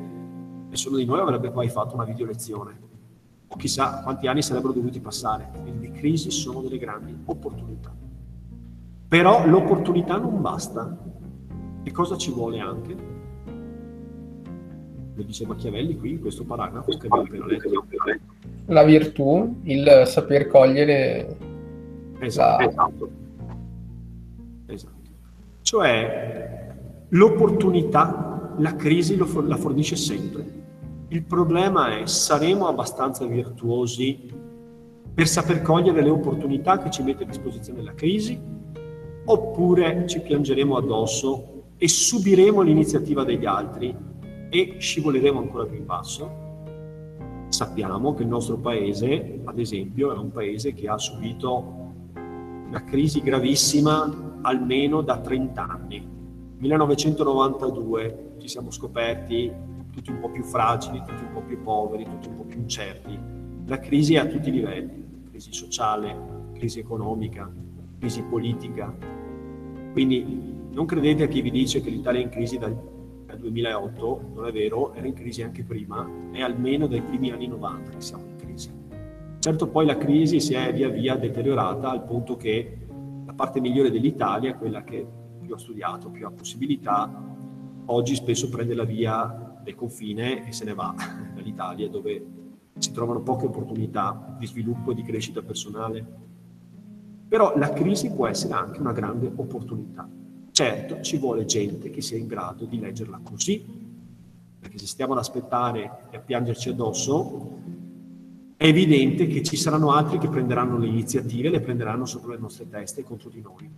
nessuno di noi avrebbe mai fatto una video lezione, o chissà quanti anni sarebbero dovuti passare. Quindi le crisi sono delle grandi opportunità. Però l'opportunità non basta. E cosa ci vuole anche? lo dice Machiavelli qui in questo paragrafo che abbiamo appena letto. La virtù, il saper cogliere esatto, la... esatto. esatto. Cioè l'opportunità, la crisi for- la fornisce sempre. Il problema è saremo abbastanza virtuosi per saper cogliere le opportunità che ci mette a disposizione la crisi oppure ci piangeremo addosso e subiremo l'iniziativa degli altri e scivoleremo ancora più in basso. Sappiamo che il nostro paese, ad esempio, è un paese che ha subito una crisi gravissima almeno da 30 anni. 1992 ci siamo scoperti tutti un po' più fragili, tutti un po' più poveri, tutti un po' più incerti. La crisi è a tutti i livelli, crisi sociale, crisi economica, crisi politica. Quindi non credete a chi vi dice che l'Italia è in crisi dal, dal 2008, non è vero, era in crisi anche prima, è almeno dai primi anni 90 che siamo in crisi. Certo poi la crisi si è via via deteriorata al punto che parte migliore dell'Italia, quella che più ha studiato, più ha possibilità, oggi spesso prende la via del confine e se ne va dall'Italia dove si trovano poche opportunità di sviluppo e di crescita personale. Però la crisi può essere anche una grande opportunità. Certo, ci vuole gente che sia in grado di leggerla così, perché se stiamo ad aspettare e a piangerci addosso, è evidente che ci saranno altri che prenderanno le iniziative, le prenderanno sopra le nostre teste contro di noi.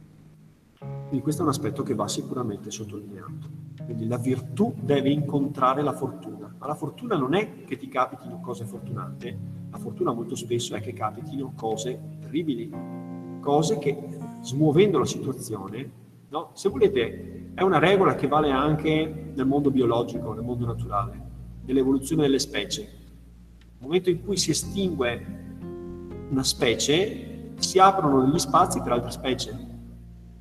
Quindi questo è un aspetto che va sicuramente sottolineato. Quindi la virtù deve incontrare la fortuna, ma la fortuna non è che ti capitino cose fortunate, la fortuna molto spesso è che capitino cose terribili, cose che smuovendo la situazione, no? se volete, è una regola che vale anche nel mondo biologico, nel mondo naturale, nell'evoluzione delle specie. Nel momento in cui si estingue una specie, si aprono degli spazi per altre specie.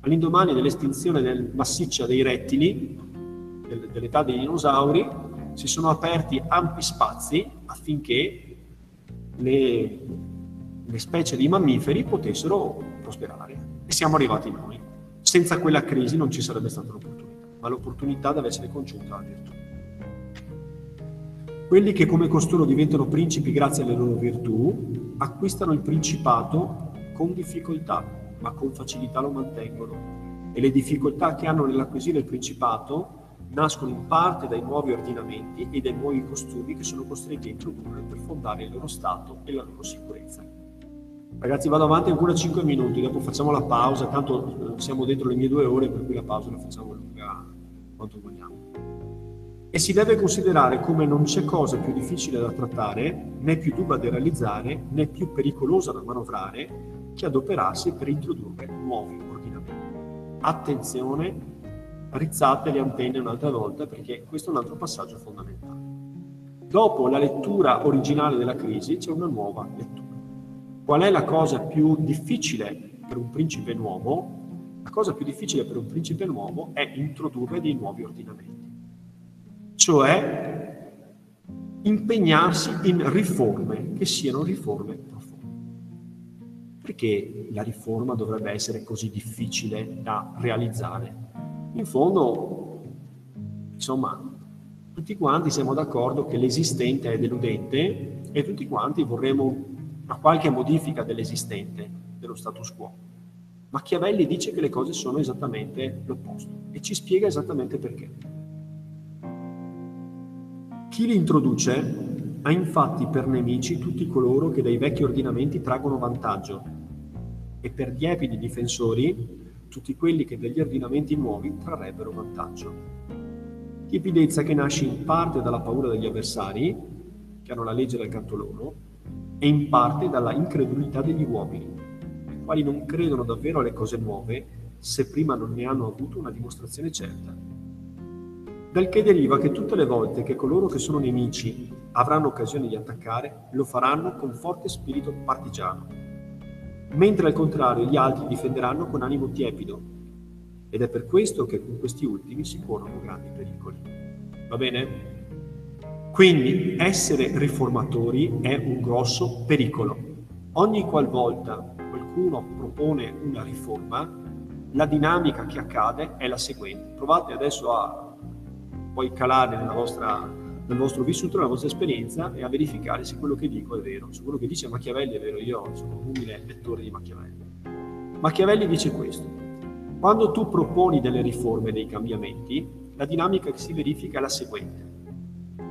All'indomani dell'estinzione del massiccia dei rettili, del, dell'età dei dinosauri, si sono aperti ampi spazi affinché le, le specie di mammiferi potessero prosperare. E siamo arrivati noi. Senza quella crisi non ci sarebbe stata l'opportunità, ma l'opportunità deve essere congiunta alla virtù. Quelli che come costoro diventano principi grazie alle loro virtù, acquistano il principato con difficoltà, ma con facilità lo mantengono. E le difficoltà che hanno nell'acquisire il principato nascono in parte dai nuovi ordinamenti e dai nuovi costumi che sono costretti a introdurre per fondare il loro stato e la loro sicurezza. Ragazzi, vado avanti ancora 5 minuti, dopo facciamo la pausa, tanto eh, siamo dentro le mie due ore, per cui la pausa la facciamo lunga quanto vogliamo. E si deve considerare come non c'è cosa più difficile da trattare, né più dura da realizzare, né più pericolosa da manovrare, che adoperarsi per introdurre nuovi ordinamenti. Attenzione, rizzate le antenne un'altra volta perché questo è un altro passaggio fondamentale. Dopo la lettura originale della crisi c'è una nuova lettura. Qual è la cosa più difficile per un principe nuovo? La cosa più difficile per un principe nuovo è introdurre dei nuovi ordinamenti, cioè impegnarsi in riforme che siano riforme profonde. Perché la riforma dovrebbe essere così difficile da realizzare? In fondo, insomma, tutti quanti siamo d'accordo che l'esistente è deludente e tutti quanti vorremmo una qualche modifica dell'esistente, dello status quo. Machiavelli dice che le cose sono esattamente l'opposto e ci spiega esattamente perché. Chi li introduce ha infatti per nemici tutti coloro che dai vecchi ordinamenti traggono vantaggio e per diepidi difensori tutti quelli che dagli ordinamenti nuovi trarrebbero vantaggio. Tiepidezza che nasce in parte dalla paura degli avversari, che hanno la legge dal canto loro, e in parte dalla incredulità degli uomini, i quali non credono davvero alle cose nuove se prima non ne hanno avuto una dimostrazione certa. Dal che deriva che tutte le volte che coloro che sono nemici avranno occasione di attaccare, lo faranno con forte spirito partigiano, mentre al contrario gli altri difenderanno con animo tiepido. Ed è per questo che con questi ultimi si corrono grandi pericoli. Va bene? Quindi essere riformatori è un grosso pericolo. Ogni qualvolta qualcuno propone una riforma, la dinamica che accade è la seguente. Provate adesso a poi calare vostra, nel vostro vissuto, nella vostra esperienza e a verificare se quello che dico è vero. Se quello che dice Machiavelli è vero, io sono un umile lettore di Machiavelli. Machiavelli dice questo. Quando tu proponi delle riforme, dei cambiamenti, la dinamica che si verifica è la seguente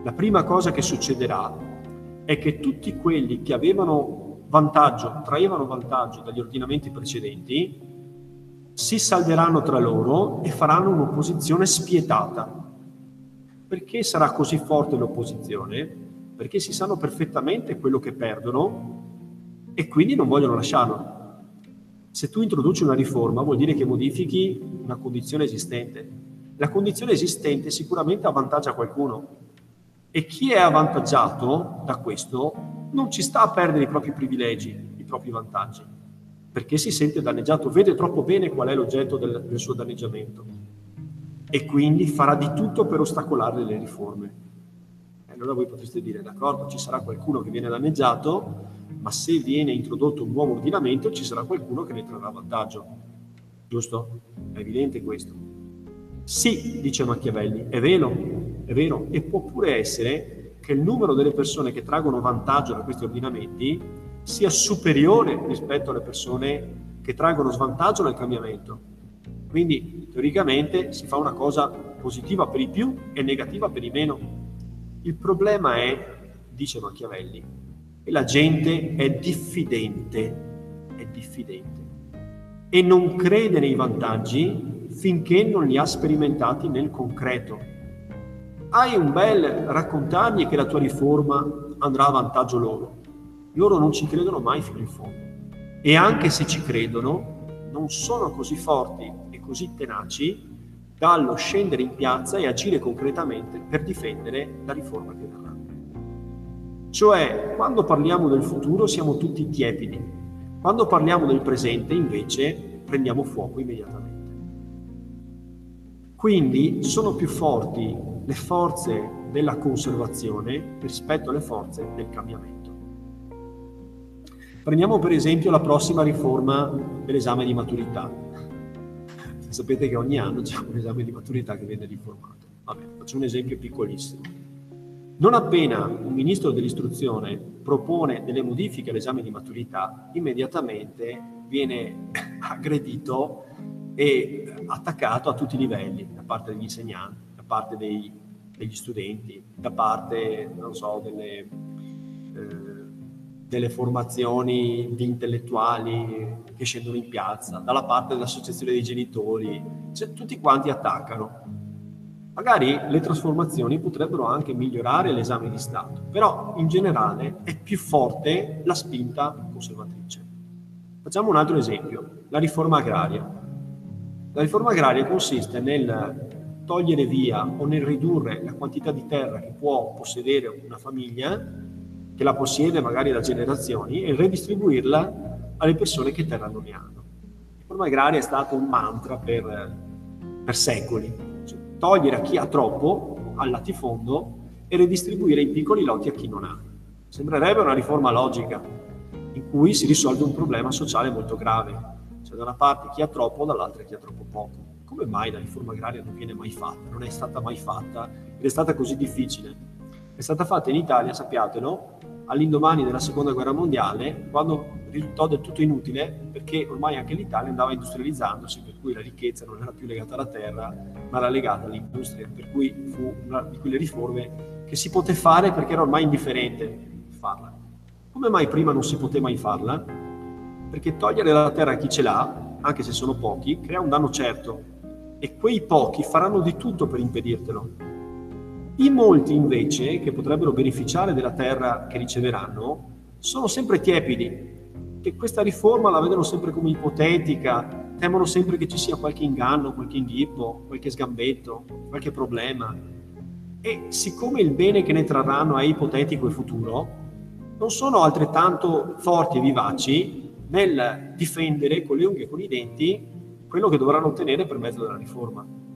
la prima cosa che succederà è che tutti quelli che avevano vantaggio, traevano vantaggio dagli ordinamenti precedenti, si salderanno tra loro e faranno un'opposizione spietata. Perché sarà così forte l'opposizione? Perché si sanno perfettamente quello che perdono e quindi non vogliono lasciarlo. Se tu introduci una riforma vuol dire che modifichi una condizione esistente. La condizione esistente sicuramente avvantaggia qualcuno, e chi è avvantaggiato da questo non ci sta a perdere i propri privilegi, i propri vantaggi, perché si sente danneggiato, vede troppo bene qual è l'oggetto del, del suo danneggiamento e quindi farà di tutto per ostacolare le riforme. E allora voi potreste dire, d'accordo, ci sarà qualcuno che viene danneggiato, ma se viene introdotto un nuovo ordinamento ci sarà qualcuno che ne trarrà vantaggio. Giusto? È evidente questo. Sì, dice Machiavelli, è vero, è vero, e può pure essere che il numero delle persone che traggono vantaggio da questi ordinamenti sia superiore rispetto alle persone che traggono svantaggio dal cambiamento. Quindi teoricamente si fa una cosa positiva per i più e negativa per i meno. Il problema è, dice Machiavelli, che la gente è diffidente, è diffidente e non crede nei vantaggi finché non li ha sperimentati nel concreto. Hai un bel raccontargli che la tua riforma andrà a vantaggio loro. Loro non ci credono mai fino in fondo. E anche se ci credono, non sono così forti così tenaci dallo scendere in piazza e agire concretamente per difendere la riforma che verrà. Cioè, quando parliamo del futuro siamo tutti tiepidi, quando parliamo del presente, invece, prendiamo fuoco immediatamente. Quindi sono più forti le forze della conservazione rispetto alle forze del cambiamento. Prendiamo per esempio la prossima riforma dell'esame di maturità. Sapete che ogni anno c'è un esame di maturità che viene riformato. Vabbè, faccio un esempio piccolissimo. Non appena un ministro dell'istruzione propone delle modifiche all'esame di maturità, immediatamente viene aggredito e attaccato a tutti i livelli, da parte degli insegnanti, da parte dei, degli studenti, da parte, non so, delle, delle formazioni di intellettuali che scendono in piazza, dalla parte dell'associazione dei genitori, cioè, tutti quanti attaccano. Magari le trasformazioni potrebbero anche migliorare l'esame di Stato, però in generale è più forte la spinta conservatrice. Facciamo un altro esempio, la riforma agraria. La riforma agraria consiste nel togliere via o nel ridurre la quantità di terra che può possedere una famiglia, che la possiede magari da generazioni, e redistribuirla alle persone che terra non ne hanno. La riforma agraria è stato un mantra per, per secoli, togliere a chi ha troppo al latifondo e redistribuire in piccoli lotti a chi non ha. Sembrerebbe una riforma logica in cui si risolve un problema sociale molto grave. Cioè da una parte chi ha troppo, dall'altra chi ha troppo poco. Come mai la riforma agraria non viene mai fatta? Non è stata mai fatta ed è stata così difficile. È stata fatta in Italia, sappiatelo, all'indomani della seconda guerra mondiale, quando risultò del tutto inutile perché ormai anche l'Italia andava industrializzandosi, per cui la ricchezza non era più legata alla terra, ma era legata all'industria, per cui fu una di quelle riforme che si poté fare perché era ormai indifferente farla. Come mai prima non si poteva mai farla? Perché togliere la terra a chi ce l'ha, anche se sono pochi, crea un danno certo e quei pochi faranno di tutto per impedirtelo. I molti invece, che potrebbero beneficiare della terra che riceveranno, sono sempre tiepidi, che questa riforma la vedono sempre come ipotetica, temono sempre che ci sia qualche inganno, qualche inghippo, qualche sgambetto, qualche problema. E siccome il bene che ne trarranno è ipotetico e futuro, non sono altrettanto forti e vivaci nel difendere con le unghie e con i denti quello che dovranno ottenere per mezzo della riforma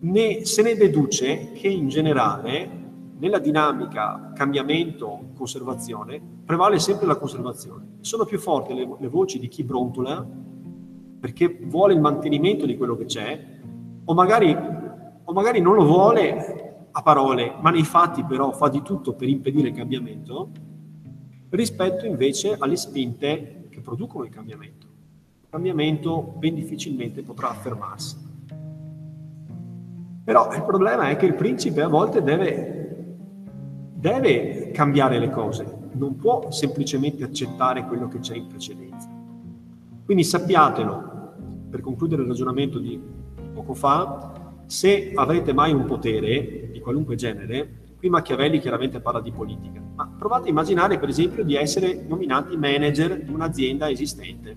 ne, se ne deduce che in generale nella dinamica cambiamento-conservazione prevale sempre la conservazione. Sono più forti le, le, voci di chi brontola perché vuole il mantenimento di quello che c'è o magari, o magari non lo vuole a parole, ma nei fatti però fa di tutto per impedire il cambiamento, rispetto invece alle spinte che producono il cambiamento. Il cambiamento ben difficilmente potrà affermarsi. Però il problema è che il principe a volte deve, deve cambiare le cose, non può semplicemente accettare quello che c'è in precedenza. Quindi sappiatelo, per concludere il ragionamento di poco fa, se avrete mai un potere di qualunque genere, qui Machiavelli chiaramente parla di politica, ma provate a immaginare per esempio di essere nominati manager di un'azienda esistente.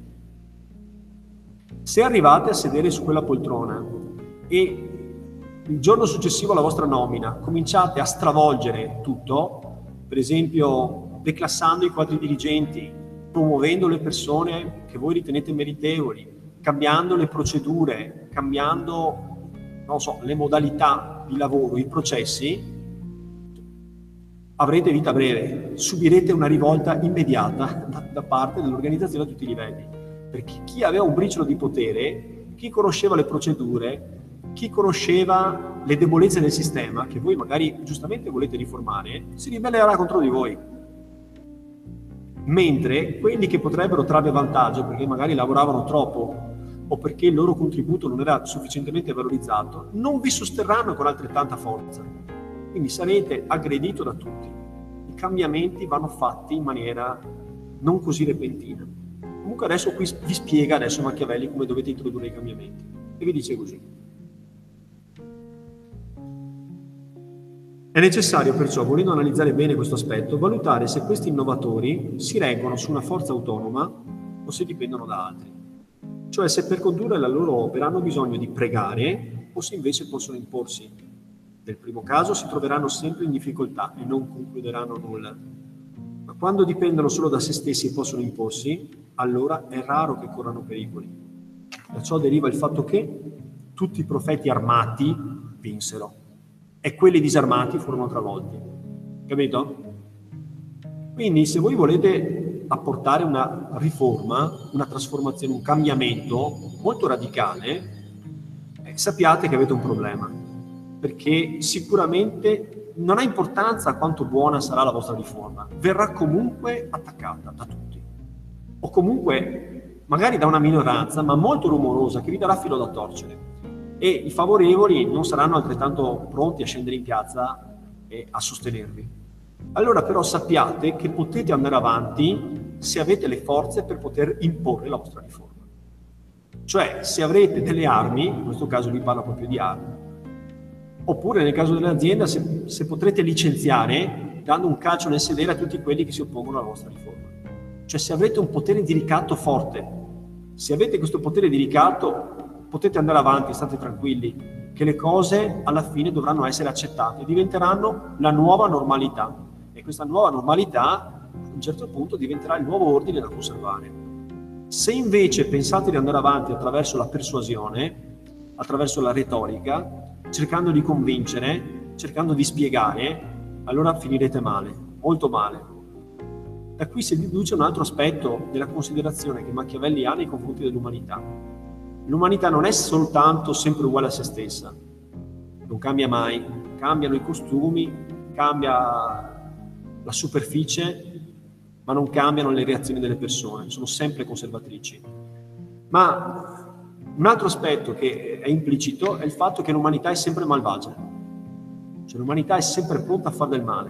Se arrivate a sedere su quella poltrona e il giorno successivo alla vostra nomina cominciate a stravolgere tutto, per esempio declassando i quadri dirigenti, promuovendo le persone che voi ritenete meritevoli, cambiando le procedure, cambiando so, le modalità di lavoro, i processi, avrete vita breve, subirete una rivolta immediata da, da parte dell'organizzazione a tutti i livelli. Perché chi aveva un briciolo di potere, chi conosceva le procedure, chi conosceva le debolezze del sistema, che voi magari giustamente volete riformare, si ribellerà contro di voi. Mentre quelli che potrebbero trarre vantaggio perché magari lavoravano troppo o perché il loro contributo non era sufficientemente valorizzato, non vi sosterranno con altrettanta forza. Quindi sarete aggredito da tutti. I cambiamenti vanno fatti in maniera non così repentina. Comunque adesso qui vi spiega adesso Machiavelli come dovete introdurre i cambiamenti. E vi dice così. È necessario perciò, volendo analizzare bene questo aspetto, valutare se questi innovatori si reggono su una forza autonoma o se dipendono da altri. Cioè se per condurre la loro opera hanno bisogno di pregare o se invece possono imporsi. Nel primo caso si troveranno sempre in difficoltà e non concluderanno nulla. Ma quando dipendono solo da se stessi e possono imporsi, allora è raro che corrano pericoli. Da ciò deriva il fatto che tutti i profeti armati vinsero e quelli disarmati furono travolti. Capito? Quindi se voi volete apportare una riforma, una trasformazione, un cambiamento molto radicale, eh, sappiate che avete un problema, perché sicuramente non ha importanza quanto buona sarà la vostra riforma, verrà comunque attaccata da tutti, o comunque magari da una minoranza, ma molto rumorosa, che vi darà filo da torcere e i favorevoli non saranno altrettanto pronti a scendere in piazza e a sostenervi. Allora però sappiate che potete andare avanti se avete le forze per poter imporre la vostra riforma. Cioè se avrete delle armi, in questo caso vi parla proprio di armi, oppure nel caso dell'azienda se, se potrete licenziare dando un calcio nel sedere a tutti quelli che si oppongono alla vostra riforma. Cioè se avrete un potere di ricatto forte, se avete questo potere di ricatto potete andare avanti, state tranquilli, che le cose alla fine dovranno essere accettate, diventeranno la nuova normalità. E questa nuova normalità a un certo punto diventerà il nuovo ordine da conservare. Se invece pensate di andare avanti attraverso la persuasione, attraverso la retorica, cercando di convincere, cercando di spiegare, allora finirete male, molto male. Da qui si deduce un altro aspetto della considerazione che Machiavelli ha nei confronti dell'umanità L'umanità non è soltanto sempre uguale a se stessa, non cambia mai, cambiano i costumi, cambia la superficie, ma non cambiano le reazioni delle persone, sono sempre conservatrici. Ma un altro aspetto che è implicito è il fatto che l'umanità è sempre malvagia, cioè l'umanità è sempre pronta a fare del male,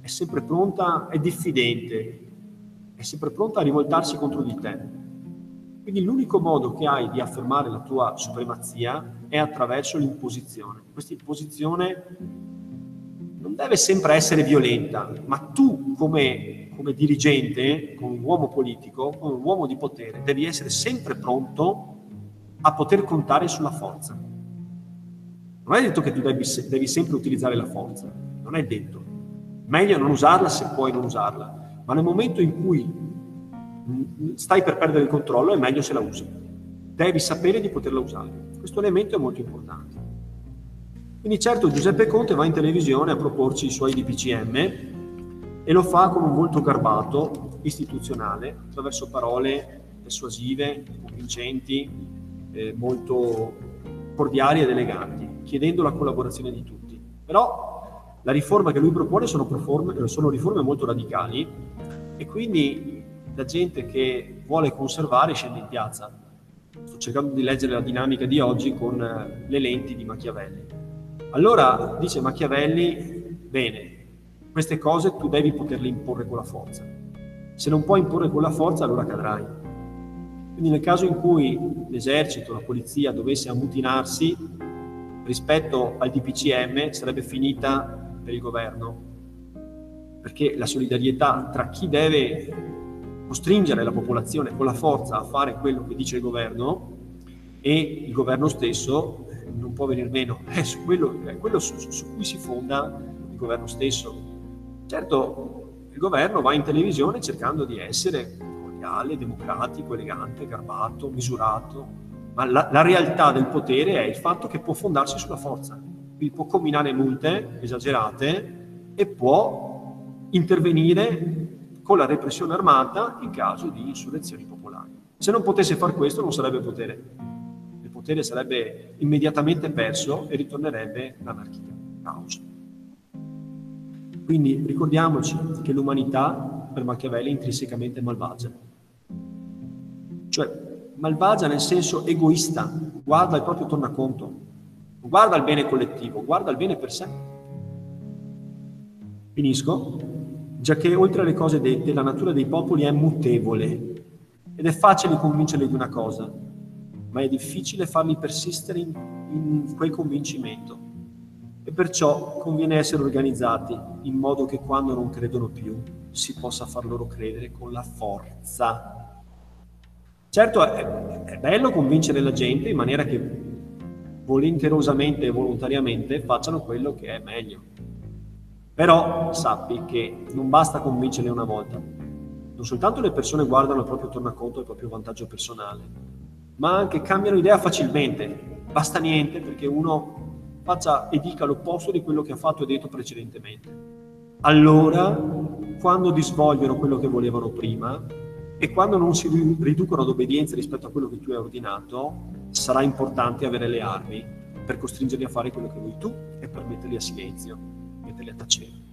è sempre pronta, è diffidente, è sempre pronta a rivoltarsi contro di te. Quindi l'unico modo che hai di affermare la tua supremazia è attraverso l'imposizione. Questa imposizione non deve sempre essere violenta, ma tu come, come dirigente, come uomo politico, come uomo di potere, devi essere sempre pronto a poter contare sulla forza. Non è detto che tu devi, devi sempre utilizzare la forza, non è detto. Meglio non usarla se puoi non usarla, ma nel momento in cui stai per perdere il controllo, è meglio se la usi. Devi sapere di poterla usare. Questo elemento è molto importante. Quindi certo Giuseppe Conte va in televisione a proporci i suoi DPCM e lo fa con un volto garbato, istituzionale, attraverso parole persuasive, convincenti, eh, molto cordiali ed eleganti, chiedendo la collaborazione di tutti. Però la riforma che lui propone sono, sono riforme molto radicali e quindi la gente che vuole conservare scende in piazza. Sto cercando di leggere la dinamica di oggi con eh, le lenti di Machiavelli. Allora, dice Machiavelli, bene, queste cose tu devi poterle imporre con la forza. Se non puoi imporre con la forza, allora cadrai. Quindi nel caso in cui l'esercito, la polizia dovesse ammutinarsi rispetto al DPCM, sarebbe finita per il governo. Perché la solidarietà tra chi deve costringere la popolazione con la forza a fare quello che dice il governo e il governo stesso eh, non può venire meno, è su quello, è quello su, su cui si fonda il governo stesso. Certo, il governo va in televisione cercando di essere legale, democratico, elegante, garbato, misurato, ma la, la realtà del potere è il fatto che può fondarsi sulla forza, quindi può combinare multe esagerate e può intervenire con la repressione armata in caso di insurrezioni popolari. Se non potesse fare questo non sarebbe potere. Il potere sarebbe immediatamente perso e ritornerebbe l'anarchia, caos. Quindi ricordiamoci che l'umanità per Machiavelli è intrinsecamente malvagia. Cioè malvagia nel senso egoista, guarda il proprio tornaconto, guarda il bene collettivo, guarda il bene per sé. Finisco, già che oltre alle cose dette la natura dei popoli è mutevole ed è facile convincerli di una cosa, ma è difficile farli persistere in, in quel convincimento. E perciò conviene essere organizzati in modo che quando non credono più si possa far loro credere con la forza. Certo è, è bello convincere la gente in maniera che volenterosamente e volontariamente facciano quello che è meglio. Però sappi che non basta convincerli una volta. Non soltanto le persone guardano il proprio tornaconto e il proprio vantaggio personale, ma anche cambiano idea facilmente. Basta niente perché uno faccia e dica l'opposto di quello che ha fatto e detto precedentemente. Allora, quando disvogliono quello che volevano prima e quando non si riducono ad obbedienza rispetto a quello che tu hai ordinato, sarà importante avere le armi per costringerli a fare quello che vuoi tu e per metterli a silenzio, metterli a tacere.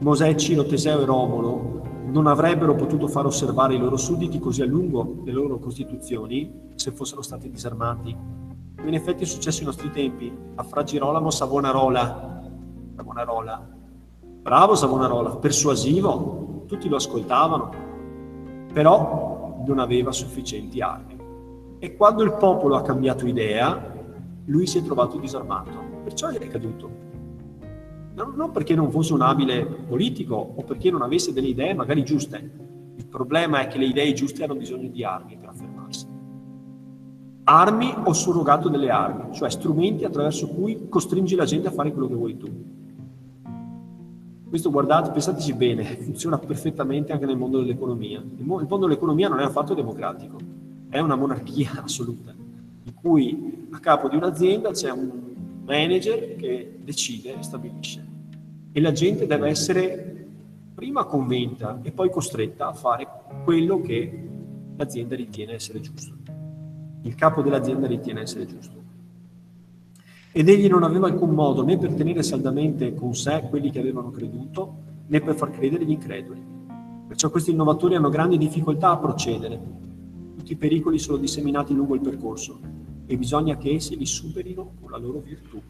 Mosè, Ciro, Teseo e Romolo non avrebbero potuto far osservare i loro sudditi così a lungo le loro costituzioni se fossero stati disarmati. In effetti è successo ai nostri tempi, a Fra Girolamo Savonarola, Savonarola, bravo Savonarola, persuasivo, tutti lo ascoltavano, però non aveva sufficienti armi. E quando il popolo ha cambiato idea, lui si è trovato disarmato, perciò è caduto. Non perché non fosse un abile politico o perché non avesse delle idee magari giuste. Il problema è che le idee giuste hanno bisogno di armi per affermarsi. Armi o surrogato delle armi, cioè strumenti attraverso cui costringi la gente a fare quello che vuoi tu. Questo guardate, pensateci bene, funziona perfettamente anche nel mondo dell'economia. Il mondo dell'economia non è affatto democratico è una monarchia assoluta, in cui a capo di un'azienda c'è un manager che decide e stabilisce. E la gente deve essere prima convinta e poi costretta a fare quello che l'azienda ritiene essere giusto. Il capo dell'azienda ritiene essere giusto. Ed egli non aveva alcun modo né per tenere saldamente con sé quelli che avevano creduto, né per far credere gli increduli. Perciò questi innovatori hanno grandi difficoltà a procedere, tutti i pericoli sono disseminati lungo il percorso e bisogna che essi li superino con la loro virtù.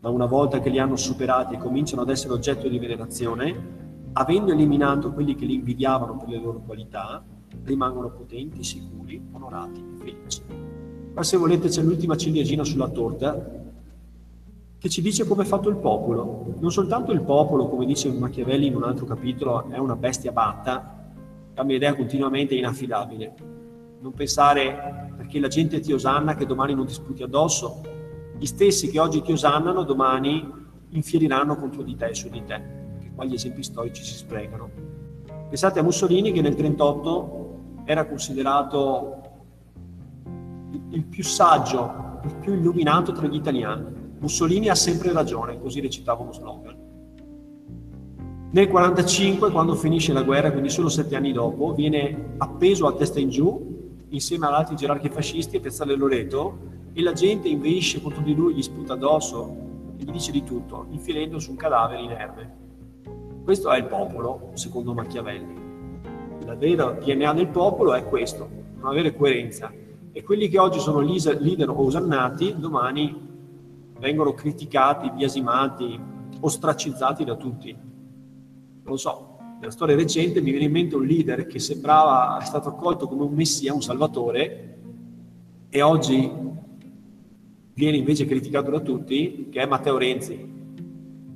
Ma una volta che li hanno superati e cominciano ad essere oggetto di venerazione, avendo eliminato quelli che li invidiavano per le loro qualità, rimangono potenti, sicuri, onorati e felici. Ma se volete c'è l'ultima ciliegina sulla torta che ci dice come è fatto il popolo. Non soltanto il popolo, come dice Machiavelli in un altro capitolo, è una bestia batta, cambia idea continuamente è inaffidabile, non pensare perché la gente ti osanna che domani non ti sputi addosso. Gli stessi che oggi ti osannano domani infieriranno contro di te e su di te. Che qua gli esempi storici si sprecano. Pensate a Mussolini che nel 1938 era considerato il più saggio, il più illuminato tra gli italiani. Mussolini ha sempre ragione, così recitava uno slogan. Nel 1945, quando finisce la guerra, quindi solo sette anni dopo, viene appeso a testa in giù insieme ad altri gerarchi fascisti a Piazzale Loreto e la gente inveisce contro di lui, gli sputa addosso e gli dice di tutto, infilendo su un cadavere inerme. Questo è il popolo, secondo Machiavelli. La vera DNA del popolo è questo, non avere coerenza. E quelli che oggi sono leader osannati, domani vengono criticati, biasimati, ostracizzati da tutti. Non lo so, nella storia recente mi viene in mente un leader che sembrava è stato accolto come un messia, un salvatore, e oggi viene invece criticato da tutti, che è Matteo Renzi.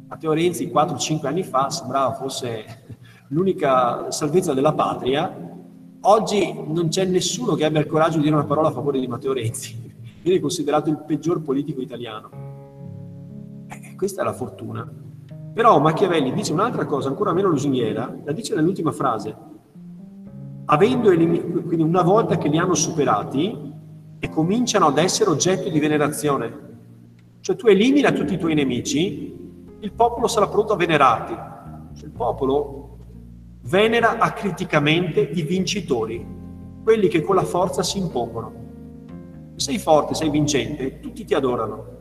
Matteo Renzi 4-5 anni fa sembrava fosse l'unica salvezza della patria, oggi non c'è nessuno che abbia il coraggio di dire una parola a favore di Matteo Renzi, viene considerato il peggior politico italiano. Eh, questa è la fortuna. Però Machiavelli dice un'altra cosa ancora meno lusinghiera, la dice nell'ultima frase. avendo elimi- quindi una volta che li hanno superati e cominciano ad essere oggetto di venerazione. Cioè tu elimina tutti i tuoi nemici, il popolo sarà pronto a venerarti. Cioè, il popolo venera acriticamente i vincitori, quelli che con la forza si impongono. Se sei forte, sei vincente, tutti ti adorano.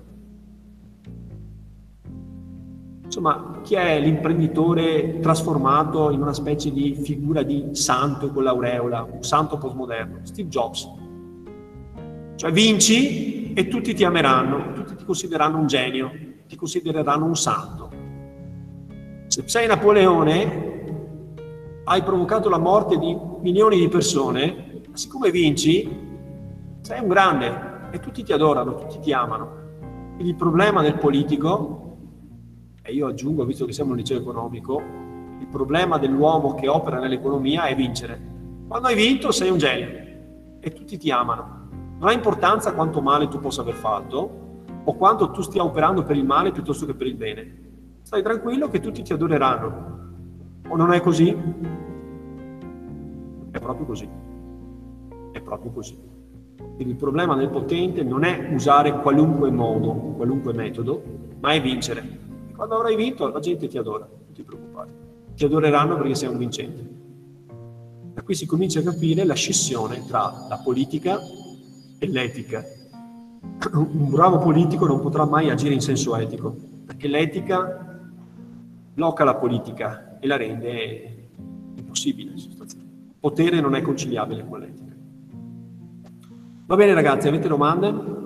Insomma, chi è l'imprenditore trasformato in una specie di figura di santo con l'aureola, un santo postmoderno? Steve Jobs. Cioè vinci e tutti ti ameranno, tutti ti considereranno un genio, ti considereranno un santo. Se sei Napoleone, hai provocato la morte di milioni di persone, siccome vinci, sei un grande e tutti ti adorano, tutti ti amano. Quindi il problema del politico e io aggiungo, visto che siamo un liceo economico, il problema dell'uomo che opera nell'economia è vincere. Quando hai vinto sei un genio e tutti ti amano. Non ha importanza quanto male tu possa aver fatto o quanto tu stia operando per il male piuttosto che per il bene. Stai tranquillo che tutti ti adoreranno. O non è così? È proprio così. È proprio così. Quindi il problema del potente non è usare qualunque modo, qualunque metodo, ma è vincere. Quando avrai vinto la gente ti adora, non ti preoccupare. Ti adoreranno perché sei un vincente. Da qui si comincia a capire la scissione tra la politica e l'etica. Un bravo politico non potrà mai agire in senso etico, perché l'etica blocca la politica e la rende impossibile. Il potere non è conciliabile con l'etica. Va bene ragazzi, avete domande?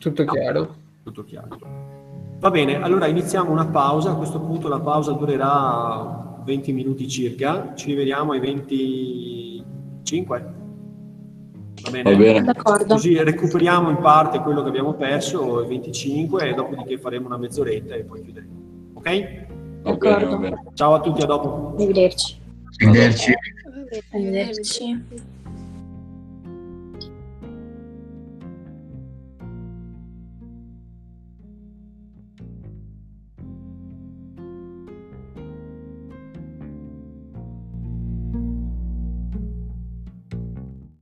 Tutto chiaro? Tutto chiaro. Va bene, allora iniziamo una pausa. A questo punto la pausa durerà 20 minuti circa. Ci rivediamo ai 25. Va bene? Va bene. D'accordo. Così recuperiamo in parte quello che abbiamo perso, i 25, e dopodiché faremo una mezz'oretta e poi chiuderemo. Ok? Bene. Ciao a tutti, a dopo. Arrivederci. Arrivederci. Arrivederci.